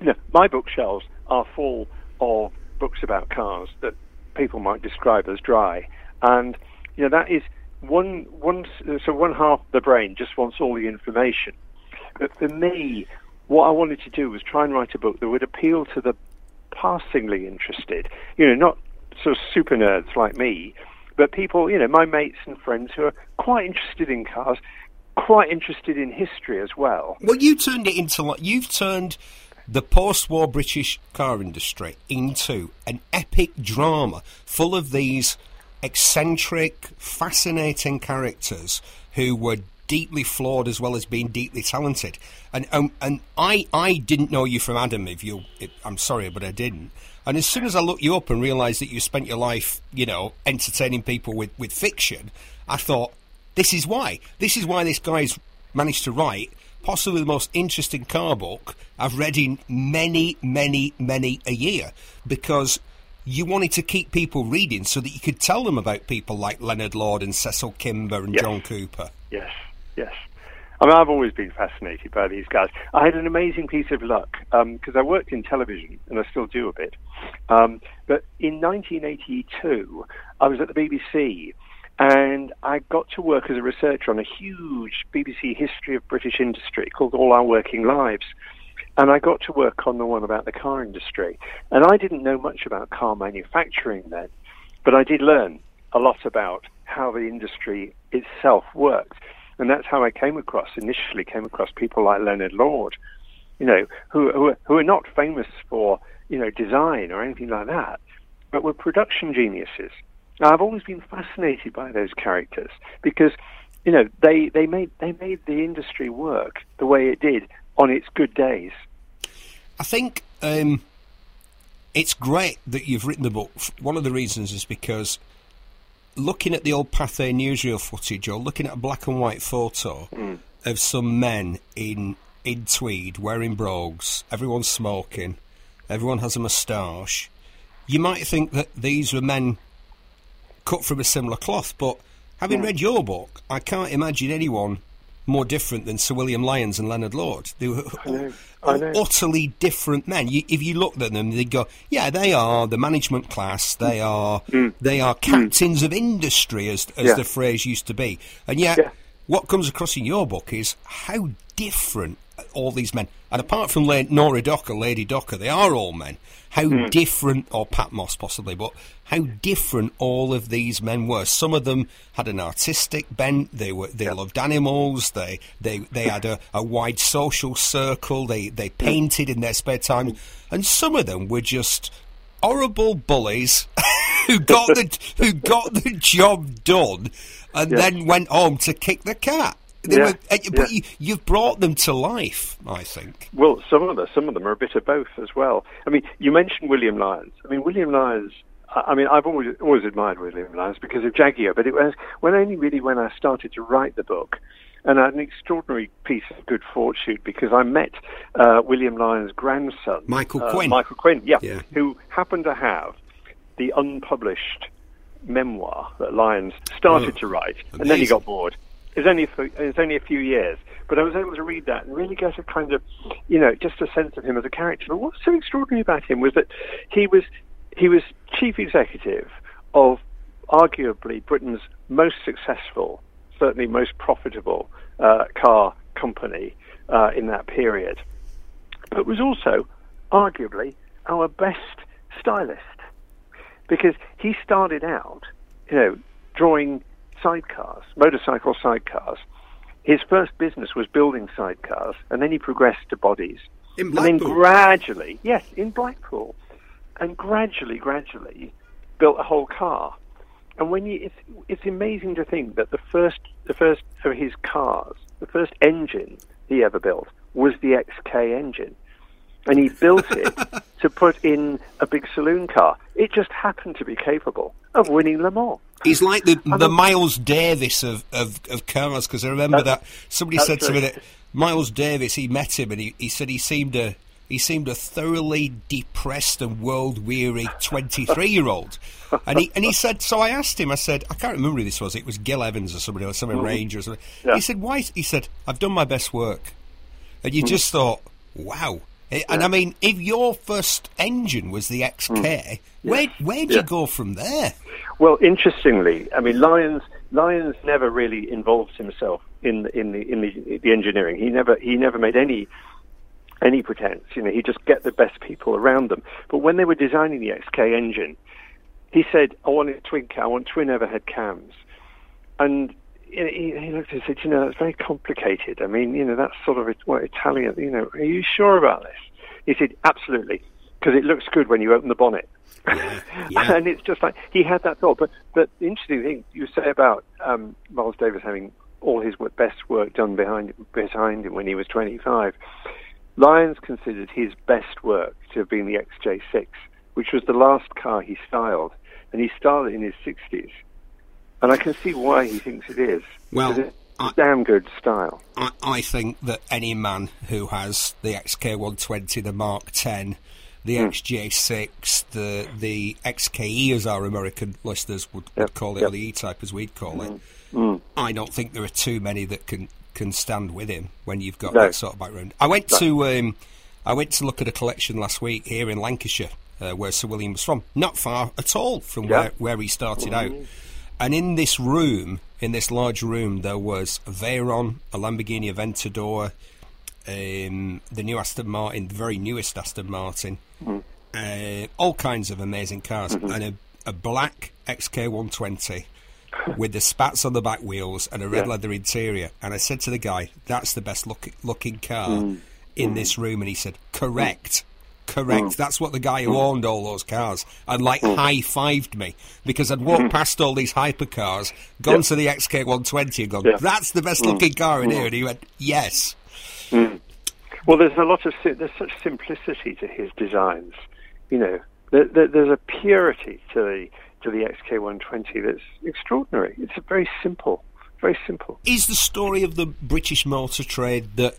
E: you know, my bookshelves are full of books about cars that people might describe as dry, and you know that is one one so one half of the brain just wants all the information. But for me, what I wanted to do was try and write a book that would appeal to the passingly interested. You know, not sort of super nerds like me, but people, you know, my mates and friends who are quite interested in cars, quite interested in history as well.
A: Well, you turned it into like you've turned the post-war British car industry into an epic drama full of these eccentric, fascinating characters who were deeply flawed as well as being deeply talented. And um, and I I didn't know you from Adam. If you, if, I'm sorry, but I didn't. And as soon as I looked you up and realised that you spent your life, you know, entertaining people with with fiction, I thought this is why. This is why this guy's managed to write possibly the most interesting car book I've read in many, many, many a year because you wanted to keep people reading so that you could tell them about people like Leonard Lord and Cecil Kimber and yes. John Cooper.
E: Yes, yes. I mean, I've always been fascinated by these guys. I had an amazing piece of luck because um, I worked in television and I still do a bit. Um, but in 1982, I was at the BBC and I got to work as a researcher on a huge BBC history of British industry called All Our Working Lives. And I got to work on the one about the car industry. And I didn't know much about car manufacturing then, but I did learn a lot about how the industry itself worked. And that's how I came across, initially came across people like Leonard Lord, you know, who, who, who are not famous for, you know, design or anything like that, but were production geniuses. Now, I've always been fascinated by those characters because, you know, they, they made they made the industry work the way it did on its good days.
A: I think um, it's great that you've written the book. One of the reasons is because looking at the old Pathé newsreel footage or looking at a black and white photo mm. of some men in in tweed wearing brogues, everyone's smoking, everyone has a moustache, you might think that these were men cut from a similar cloth, but having mm. read your book, I can't imagine anyone more different than Sir William Lyons and Leonard Lord. They were I know, I know. utterly different men. You, if you looked at them, they'd go, "Yeah, they are the management class. They are mm. they are captains mm. of industry, as as yeah. the phrase used to be." And yet, yeah. what comes across in your book is how different all these men. And apart from La- Nora Docker, Lady Docker, they are all men. How mm. different, or Pat Moss possibly, but how different all of these men were. Some of them had an artistic bent. They were they loved animals. They they they had a, a wide social circle. They they painted in their spare time, and some of them were just horrible bullies who got the who got the job done, and then went home to kick the cat. Yeah, were, uh, but yeah. you, have brought them to life, I think.
E: Well, some of them, some of them are a bit of both as well. I mean, you mentioned William Lyons. I mean, William Lyons. I mean, I've always always admired William Lyons because of Jaguar, but it was when only really when I started to write the book, and I had an extraordinary piece of good fortune because I met uh, William Lyons' grandson,
A: Michael
E: uh,
A: Quinn.
E: Michael Quinn, yeah, yeah, who happened to have the unpublished memoir that Lyons started oh, to write, amazing. and then he got bored it's only a, it's only a few years, but I was able to read that and really get a kind of, you know, just a sense of him as a character. But what's so extraordinary about him was that he was he was chief executive of arguably Britain's most successful, certainly most profitable uh, car company uh, in that period, but was also arguably our best stylist. Because he started out, you know, drawing sidecars, motorcycle sidecars. His first business was building sidecars, and then he progressed to bodies.
A: In
E: Blackpool. And then gradually, yes, in Blackpool, and gradually, gradually built a whole car. And when you, it's, it's amazing to think that the first, the first of his cars, the first engine he ever built was the XK engine and he built it to put in a big saloon car. It just happened to be capable of winning Le Mans.
A: He's like the, the Miles Davis of, of, of cars, because I remember that somebody said to me that Miles Davis, he met him and he, he said he seemed a he seemed a thoroughly depressed and world weary 23 year old. And he, and he said, so I asked him, I said, I can't remember who this was, it was Gil Evans or somebody, or some mm-hmm. Ranger or something. Yeah. He said, why? He said, I've done my best work. And you mm-hmm. just thought, wow. Yeah. And I mean, if your first engine was the XK, mm. where where'd you go from there?
E: Well, interestingly, I mean, Lyons Lyons never really involved himself in the, in the in the, the engineering. He never he never made any any pretense. You know, he just get the best people around them. But when they were designing the XK engine, he said, "I want a twin. I want twin overhead cams," and he, he looked and said, you know, that's very complicated. I mean, you know, that's sort of what Italian, you know, are you sure about this? He said, absolutely, because it looks good when you open the bonnet. Yeah, yeah. and it's just like, he had that thought. But, but the interesting thing you say about um, Miles Davis having all his best work done behind, behind him when he was 25, Lyons considered his best work to have been the XJ6, which was the last car he styled. And he styled it in his 60s and I can see why he thinks it is.
A: Well,
E: it's I, damn good style.
A: I, I, think that any man who has the XK120, the Mark 10, the mm. XJ6, the the XKE, as our American listeners would, yep. would call it, yep. or the E-Type as we'd call mm. it, mm. I don't think there are too many that can can stand with him when you've got no. that sort of background. I went no. to um, I went to look at a collection last week here in Lancashire, uh, where Sir William was from, not far at all from where, where he started out. Mm. And in this room, in this large room, there was a Veyron, a Lamborghini Aventador, um, the new Aston Martin, the very newest Aston Martin, mm. uh, all kinds of amazing cars, mm-hmm. and a, a, black XK120 with the spats on the back wheels and a red yeah. leather interior. And I said to the guy, "That's the best look, looking car mm. in mm. this room," and he said, "Correct." Correct. Mm. That's what the guy who owned all those cars and like mm. high fived me because I'd walked mm. past all these hypercars, gone yep. to the XK120 and gone. "That's the best looking car in here," and he went, "Yes."
E: Well, there's a lot of there's such simplicity to his designs. You know, there, there, there's a purity to the to the XK120 that's extraordinary. It's a very simple, very simple.
A: Is the story of the British motor trade that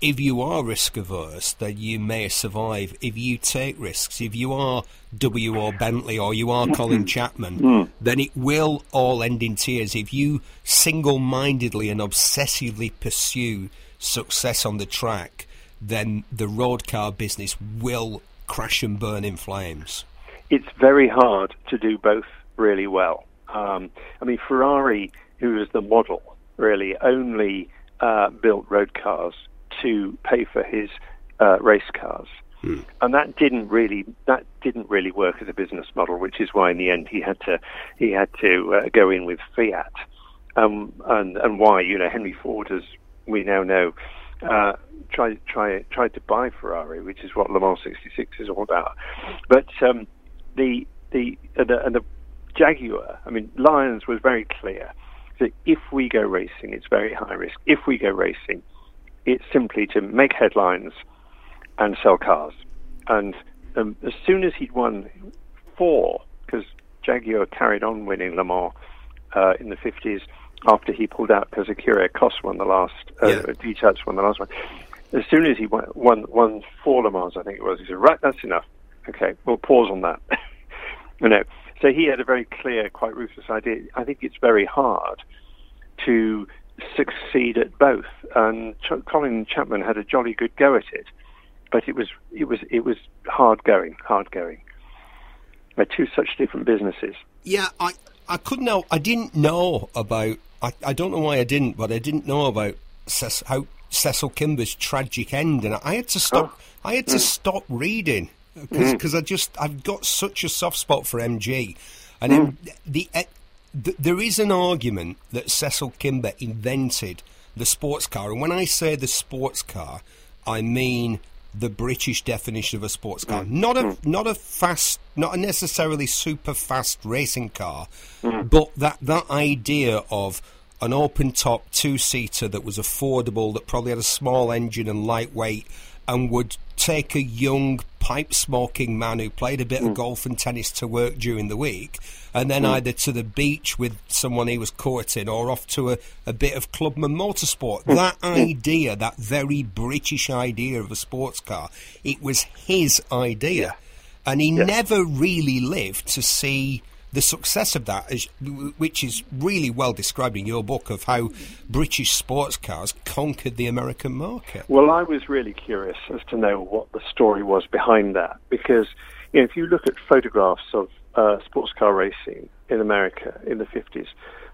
A: if you are risk averse, then you may survive. If you take risks, if you are W.O. Bentley or you are Colin Chapman, mm. then it will all end in tears. If you single mindedly and obsessively pursue success on the track, then the road car business will crash and burn in flames.
E: It's very hard to do both really well. Um, I mean, Ferrari, who was the model, really only uh, built road cars to pay for his uh, race cars. Hmm. And that didn't really that didn't really work as a business model, which is why in the end he had to he had to uh, go in with Fiat, um, and and why you know Henry Ford, as we now know, uh, tried try tried to buy Ferrari, which is what Le Mans '66 is all about. But um, the the and the, and the Jaguar, I mean, Lyons was very clear that if we go racing, it's very high risk. If we go racing, it's simply to make headlines and sell cars. And um, as soon as he'd won four, because Jaguar carried on winning Le Mans uh, in the 50s after he pulled out because Ecurie Ecosse won the last, uh, yeah. Detach won the last one. As soon as he won, won, won four Le Mans, I think it was, he said, right, that's enough. Okay, we'll pause on that. you know, so he had a very clear, quite ruthless idea. I think it's very hard to succeed at both. And Ch- Colin Chapman had a jolly good go at it, but it was it was it was hard going, hard going. They're two such different businesses.
A: Yeah, I I couldn't know. I didn't know about. I, I don't know why I didn't, but I didn't know about Ces, how Cecil Kimber's tragic end, and I had to stop. Oh. I had to mm. stop reading because mm. I just I've got such a soft spot for MG, and mm. the, the, the, there is an argument that Cecil Kimber invented the sports car, and when I say the sports car, I mean the British definition of a sports car, mm. not a mm. not a fast, not a necessarily super fast racing car, mm. but that that idea of an open top two seater that was affordable, that probably had a small engine and lightweight, and would take a young pipe smoking man who played a bit of golf and tennis to work during the week and then mm. either to the beach with someone he was courting or off to a, a bit of clubman motorsport. Mm. That idea, that very British idea of a sports car, it was his idea. And he never really lived to see the success of that, is, which is really well described in your book of how British sports cars conquered the American market.
E: Well, I was really curious as to know what the story was behind that because you know, if you look at photographs of uh, sports car racing in America in the 50s,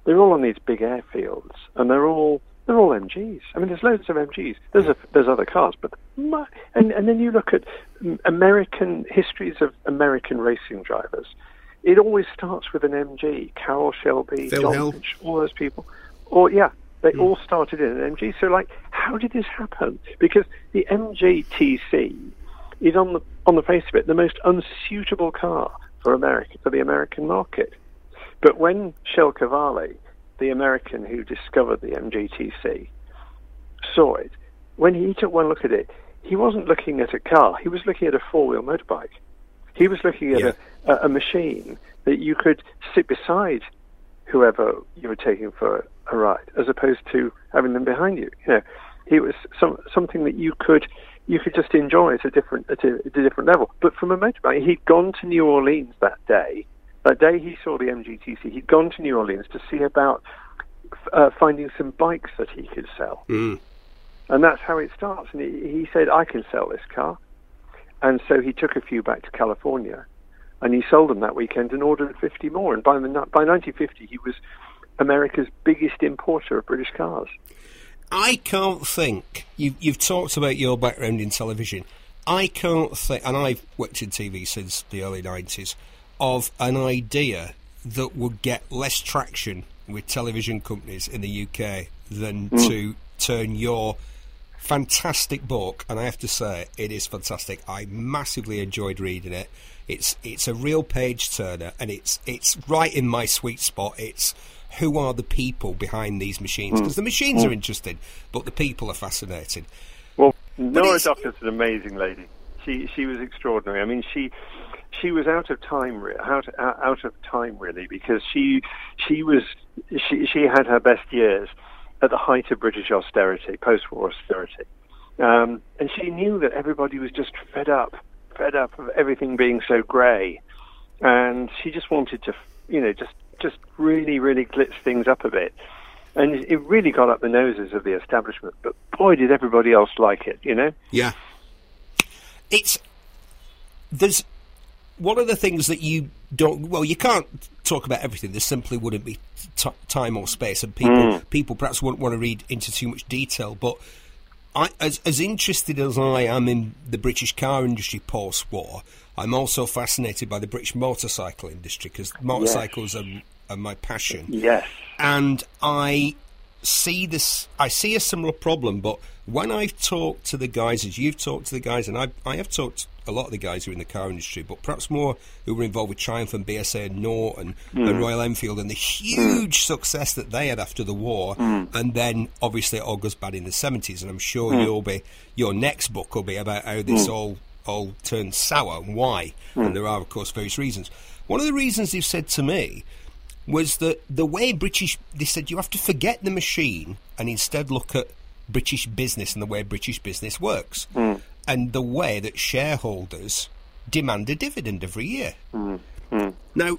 E: they're all on these big airfields, and they're all they're all MGs. I mean, there's loads of MGs. There's a, there's other cars, but and and then you look at American histories of American racing drivers. It always starts with an MG. Carroll Shelby,
A: Phil
E: John. Finch, all those people. Or yeah, they mm. all started in an MG. So like, how did this happen? Because the MG TC is on the on the face of it the most unsuitable car for America for the American market. But when Kjell Qvale, the American who discovered the MGTC, saw it, when he took one look at it, he wasn't looking at a car. He was looking at a four-wheel motorbike. He was looking at yeah. a, a, machine that you could sit beside whoever you were taking for a ride, as opposed to having them behind you. You know, it was some, something that you could you could just enjoy at a different at a, at a different level. But from a motorbike, he'd gone to New Orleans that day. That day he saw the MGTC, he'd gone to New Orleans to see about uh, finding some bikes that he could sell.
A: Mm.
E: And that's how it starts. And he, he said, I can sell this car. And so he took a few back to California and he sold them that weekend and ordered 50 more. And by, the, by 1950, he was America's biggest importer of British cars.
A: I can't think. You, you've talked about your background in television. I can't think, and I've worked in TV since the early 90s, of an idea that would get less traction with television companies in the UK than mm. to turn your fantastic book, and I have to say it is fantastic. I massively enjoyed reading it. It's it's a real page turner, and it's it's right in my sweet spot. It's who are the people behind these machines? Because mm. the machines mm. are interesting, but the people are fascinating.
E: Well, Nora Duff is an amazing lady. She she was extraordinary. I mean, she she was out of time, out out of time really, because she she was she she had her best years at the height of British austerity, post-war austerity, um, and she knew that everybody was just fed up, fed up of everything being so grey, and she just wanted to, you know, just just really, really glitz things up a bit. And it really got up the noses of the establishment. But boy, did everybody else like it, you know?
A: Yeah. It's. There's. One of the things that you don't. Well, you can't talk about everything. There simply wouldn't be t- time or space. And people, mm. people perhaps wouldn't want to read into too much detail. But I, as, as interested as I am in the British car industry post war, I'm also fascinated by the British motorcycle industry because motorcycles yes. are, are my passion.
E: Yes.
A: And I see this, I see a similar problem, but when I've talked to the guys, as you've talked to the guys, and I, I have talked a lot of the guys who are in the car industry, but perhaps more who were involved with Triumph and BSA and Norton mm. and Royal Enfield and the huge success that they had after the war, mm. and then obviously it all goes bad in the seventies. And I'm sure mm. you'll be your next book will be about how this mm. all all turned sour and why. Mm. And there are, of course, various reasons. One of the reasons they've said to me was that the way British, they said you have to forget the machine and instead look at British business and the way British business works. Mm. And the way that shareholders demand a dividend every year.
E: Mm. Mm.
A: Now,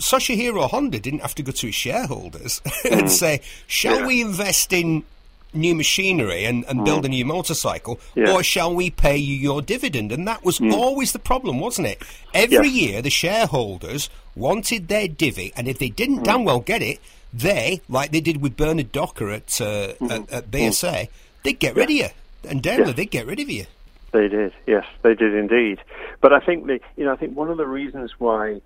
A: Soichiro Honda didn't have to go to his shareholders and say, shall yeah. we invest in new machinery and, and build a new motorcycle,
E: Yeah.
A: or shall we pay you your dividend? And that was always the problem, wasn't it? Every
E: Yes.
A: year, the shareholders wanted their divvy, and if they didn't damn well get it, they, like they did with Bernard Docker at, uh, mm-hmm. at, at mm. BSA, they'd get rid of you. And Daimler,
E: Yeah.
A: they'd get rid of you.
E: They did, yes, they did indeed. But I think the, you know, I think one of the reasons why,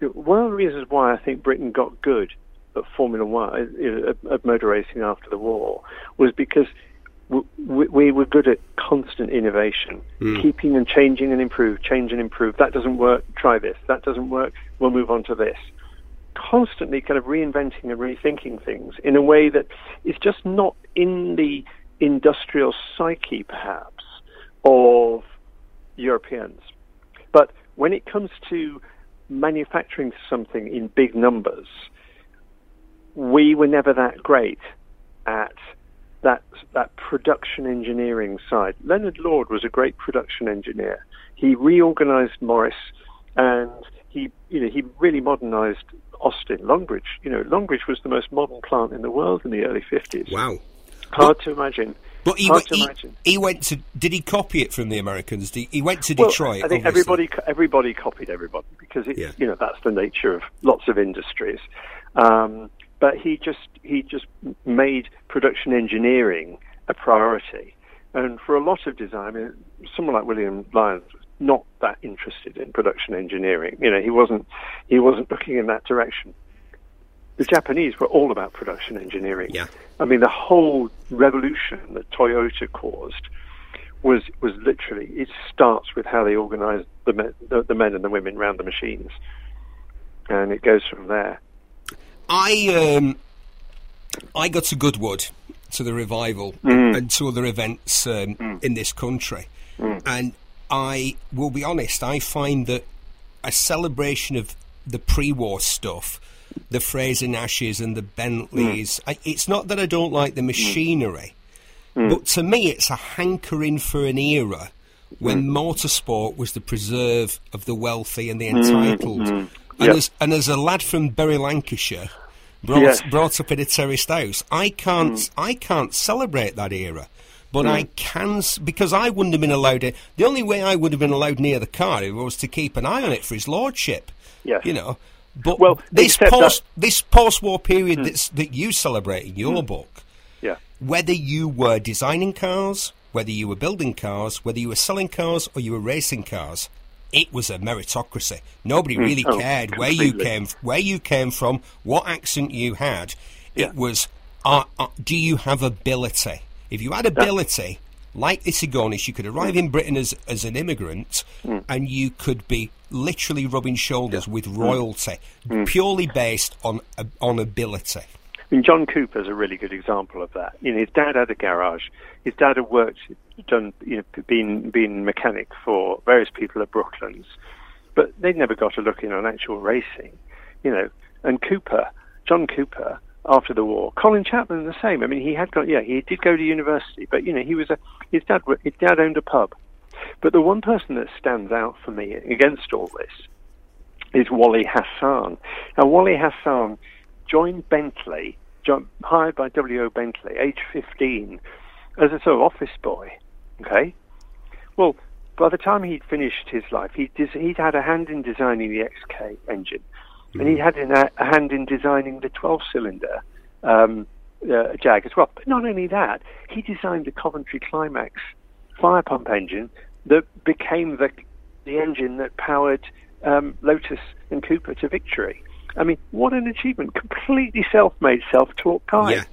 E: one of the reasons why I think Britain got good at Formula One, uh, you at, at motor racing after the war, was because we, we were good at constant innovation, hmm. keeping and changing and improve, change and improve. That doesn't work. Try this. That doesn't work. We'll move on to this. Constantly kind of reinventing and rethinking things in a way that is just not in the industrial psyche, perhaps, of Europeans. But when it comes to manufacturing something in big numbers, we were never that great at that that production engineering side. Leonard Lord was a great production engineer. He reorganized Morris, and he you know he really modernized Austin, Longbridge. You know, Longbridge was the most modern plant in the world in the early fifties.
A: Wow.
E: Hard to imagine.
A: But he,
E: Hard
A: went,
E: to
A: he,
E: imagine.
A: he went to. Did he copy it from the Americans? Did, he went to
E: Well,
A: Detroit.
E: I think
A: obviously.
E: everybody everybody copied everybody because it's
A: Yeah.
E: you know that's the nature of lots of industries. Um, but he just he just made production engineering a priority, and for a lot of design, I mean, someone like William Lyons was not that interested in production engineering. You know, he wasn't he wasn't looking in that direction. The Japanese were all about production engineering.
A: Yeah.
E: I mean, the whole revolution that Toyota caused was was literally it starts with how they organise the men, the, the men and the women around the machines, and it goes from there.
A: I um, I got to Goodwood to the revival
E: Mm.
A: and to other events um, in this country, and I will be honest. I find that a celebration of the pre-war stuff, the Frazer Nashes and the Bentleys. Hmm. I, it's not that I don't like the hmm. machinery, hmm. but to me, it's a hankering for an era when motorsport was the preserve of the wealthy and the entitled. And,
E: Yep.
A: as, and as a lad from Bury, Lancashire, brought,
E: Yes.
A: brought up in a terraced house, I can't, I can't celebrate that era. But I can, because I wouldn't have been allowed it. The only way I would have been allowed near the car was to keep an eye on it for his lordship.
E: Yes.
A: You know. But
E: Well,
A: this
E: except that- Hmm.
A: post, this post-war period that's, that you celebrate in your book,
E: Yeah,
A: whether you were designing cars, whether you were building cars, whether you were selling cars or you were racing cars, it was a meritocracy. Nobody really
E: Oh,
A: cared where you came, where you came from, what accent you had.
E: Yeah.
A: It was, uh, uh, do you have ability? If you had ability, like Issigonis, you could arrive in Britain as as an immigrant,
E: Hmm.
A: and you could be literally rubbing shoulders with
E: Hmm.
A: royalty, purely based on on ability.
E: I mean, John Cooper's a really good example of that. You know, his dad had a garage. His dad had worked, done, you know, been been mechanic for various people at Brooklands, but they'd never got a look in on actual racing. You know, and Cooper, John Cooper, after the war, Colin Chapman the same. I mean, he had got, yeah, he did go to university, but you know, he was a his dad. His dad owned a pub. But the one person that stands out for me against all this is Wally Hassan. Now, Wally Hassan joined Bentley, hired by W.O. Bentley, age 15, as a sort of office boy. Okay? Well, by the time he'd finished his life, he'd, he'd had a hand in designing the XK engine, and he had in a, hand in designing the 12 cylinder um, uh, Jag as well. But not only that, he designed the Coventry Climax fire pump engine that became the, the engine that powered um, Lotus and Cooper to victory. I mean, what an achievement! Completely self-made, self-taught guy.
A: Yeah.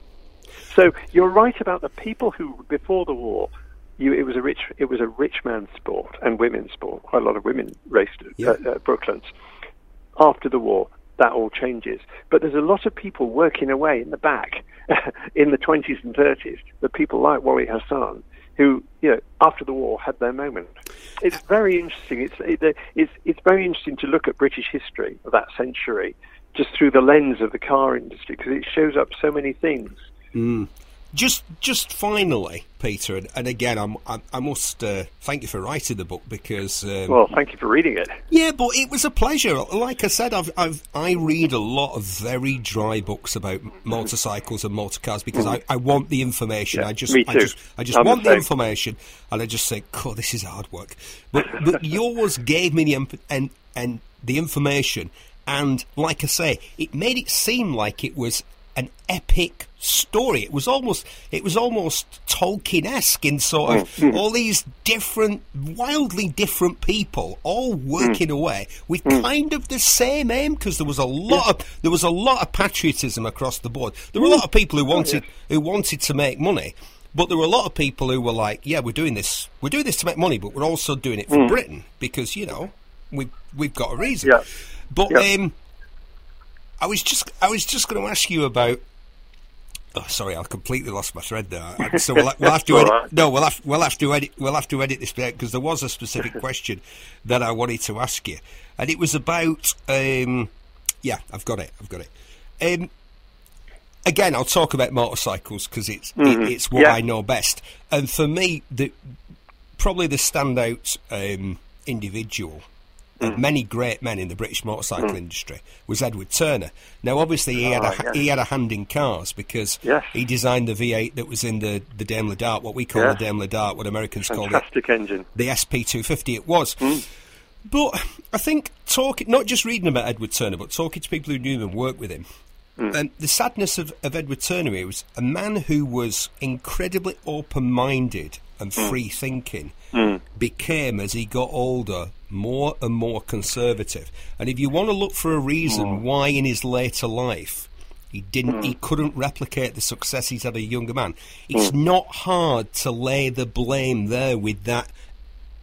E: So you're right about the people who, before the war, you, it was a rich, it was a rich man's sport and women's sport. Quite a lot of women raced at
A: Yeah.
E: uh, uh, Brooklands. After the war, that all changes. But there's a lot of people working away in the back in the 20s and 30s. The people like Wally Hassan, who, you know, after the war had their moment. It's very interesting. It's it, it's it's very interesting to look at British history of that century just through the lens of the car industry because it shows up so many things. Hmm.
A: Just just finally, Peter, and, and again, I'm, I, I must uh, thank you for writing the book because. Um,
E: well, thank you for reading it.
A: Yeah, but it was a pleasure. Like I said, I've, I've I read a lot of very dry books about motorcycles and motor cars because I, I want the information.
E: Yeah,
A: I just
E: me too.
A: I just I just
E: I'm
A: want the information, and I just think, "God, this is hard work." But but yours gave me the imp- and and the information, and like I say, it made it seem like it was an epic story. It was almost it was almost Tolkien-esque in sort of
E: Mm,
A: all these different, wildly different people all
E: Mm.
A: working away with kind of the same aim because there was a lot of there was a lot of patriotism across the board. There were a lot of people
E: Oh,
A: who wanted who wanted to make money. But there were a lot of people who were like, "Yeah, we're doing this. We're doing this to make money, but we're also doing it for Britain because you know we we've got a reason."
E: Mm. Yeah.
A: But
E: Yeah.
A: um, I was just I was just going to ask you about. Oh, sorry, I completely lost my thread there. So we'll, we'll have to edit.
E: right.
A: No, we'll have we'll have to edit. We'll have to edit this bit because there was a specific question that I wanted to ask you, and it was about. Um, yeah, I've got it. I've got it. Um, again, I'll talk about motorcycles because it's it, it's what
E: Mm-hmm. Yeah.
A: I know best. And for me, the probably the standout um, individual
E: Mm.
A: of many great men in the British motorcycle industry was Edward Turner. Now, obviously, he had a
E: Ah, yes.
A: he had a hand in cars because
E: Yes.
A: he designed the V8 that was in the the Daimler Dart, what we call the Daimler Dart, what Americans call it
E: Fantastic engine.
A: the SP250 it was.
E: Hmm.
A: But I think talking, not just reading about Edward Turner, but talking to people who knew him and worked with him,
E: Hmm.
A: um, the sadness of, of Edward Turner was a man who was incredibly open-minded and
E: Hmm.
A: free-thinking. Became as he got older more and more conservative. And if you want to look for a reason
E: Hmm.
A: why in his later life he didn't, he couldn't replicate the success he's had as a younger man. It's
E: Hmm.
A: not hard to lay the blame there with that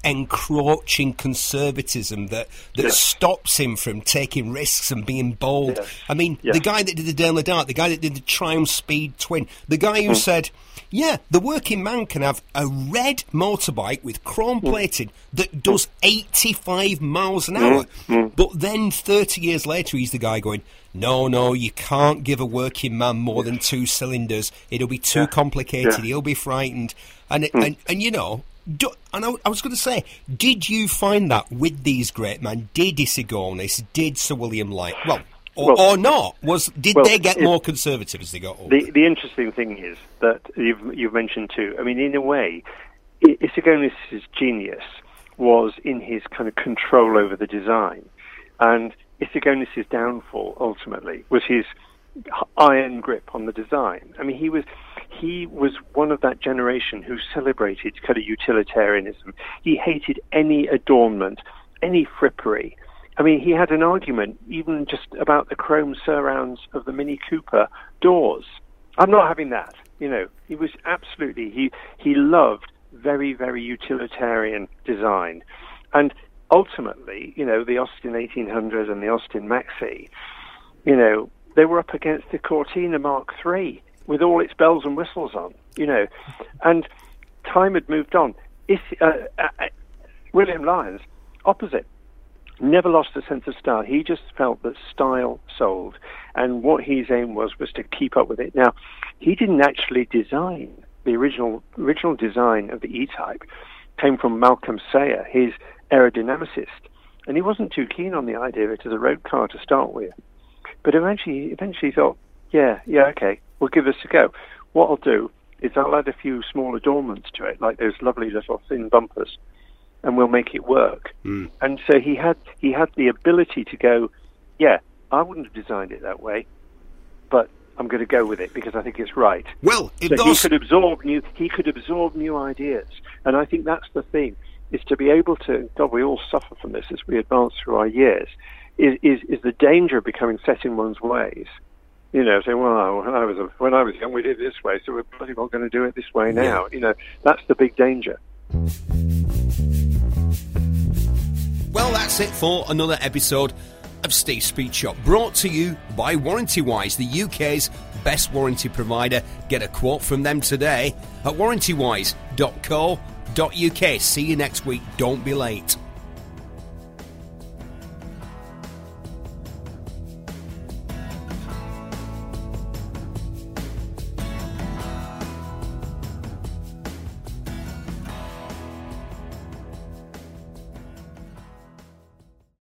A: encroaching conservatism that that stops him from taking risks and being bold. I mean, the guy that did the Daimler Dart, the guy that did the Triumph Speed Twin, the guy
E: Hmm.
A: who said, "Yeah, the working man can have a red motorbike with chrome
E: Hmm.
A: plated that does 85 miles an hour."
E: Hmm.
A: But then 30 years later, he's the guy going. No, no, you can't give a working man more than two cylinders. It'll be too complicated.
E: Hmm.
A: He'll be frightened. And, and, and you know, do, and I, I was going to say, did you find that with these great men? Did Issigonis, did Sir William Light, well, or,
E: Well-
A: or not? Was did
E: well,
A: they get
E: it-
A: more conservative as they got older?
E: The the interesting thing is that you've you've mentioned too. I mean, in a way, Issigonis' genius was in his kind of control over the design, and Issigonis' downfall ultimately was his iron grip on the design. I mean, he was he was one of that generation who celebrated kind of utilitarianism. He hated any adornment, any frippery. I mean, he had an argument even just about the chrome surrounds of the Mini Cooper doors. I'm not having that. You know, he was absolutely he he loved very very utilitarian design, and ultimately, you know, the Austin 1800 and the Austin Maxi, you know, they were up against the Cortina Mark III with all its bells and whistles on. You know, and time had moved on. Uh, uh, uh, William Lyons, opposite never lost a sense of style. He just felt that style sold, and what his aim was was to keep up with it. Now, he didn't actually design the original original design of the E-Type. Came from Malcolm Sayer, his aerodynamicist, and he wasn't too keen on the idea of it as a road car to start with. But eventually, eventually thought, yeah, yeah, okay, we'll give this a go. What I'll do is I'll add a few small adornments to it, like those lovely little thin bumpers, and we'll make it work. Hmm. And so he had he had the ability to go, yeah, I wouldn't have designed it that way, but I'm going to go with it because I think it's right.
A: well, if
E: So he could absorb new he could absorb new ideas, and I think that's the thing is to be able to. God, we all suffer from this as we advance through our years. Is is, is the danger of becoming set in one's ways? You know, saying, "Well, when I was when I was young, we did it this way, so we're bloody well going to do it this way now." You know, that's the big danger.
A: Well, that's it for another episode of Steve's Speed Shop, brought to you by Warranty Wise, the UK's best warranty provider. Get a quote from them today at warrantywise.co.uk. See you next week. Don't be late.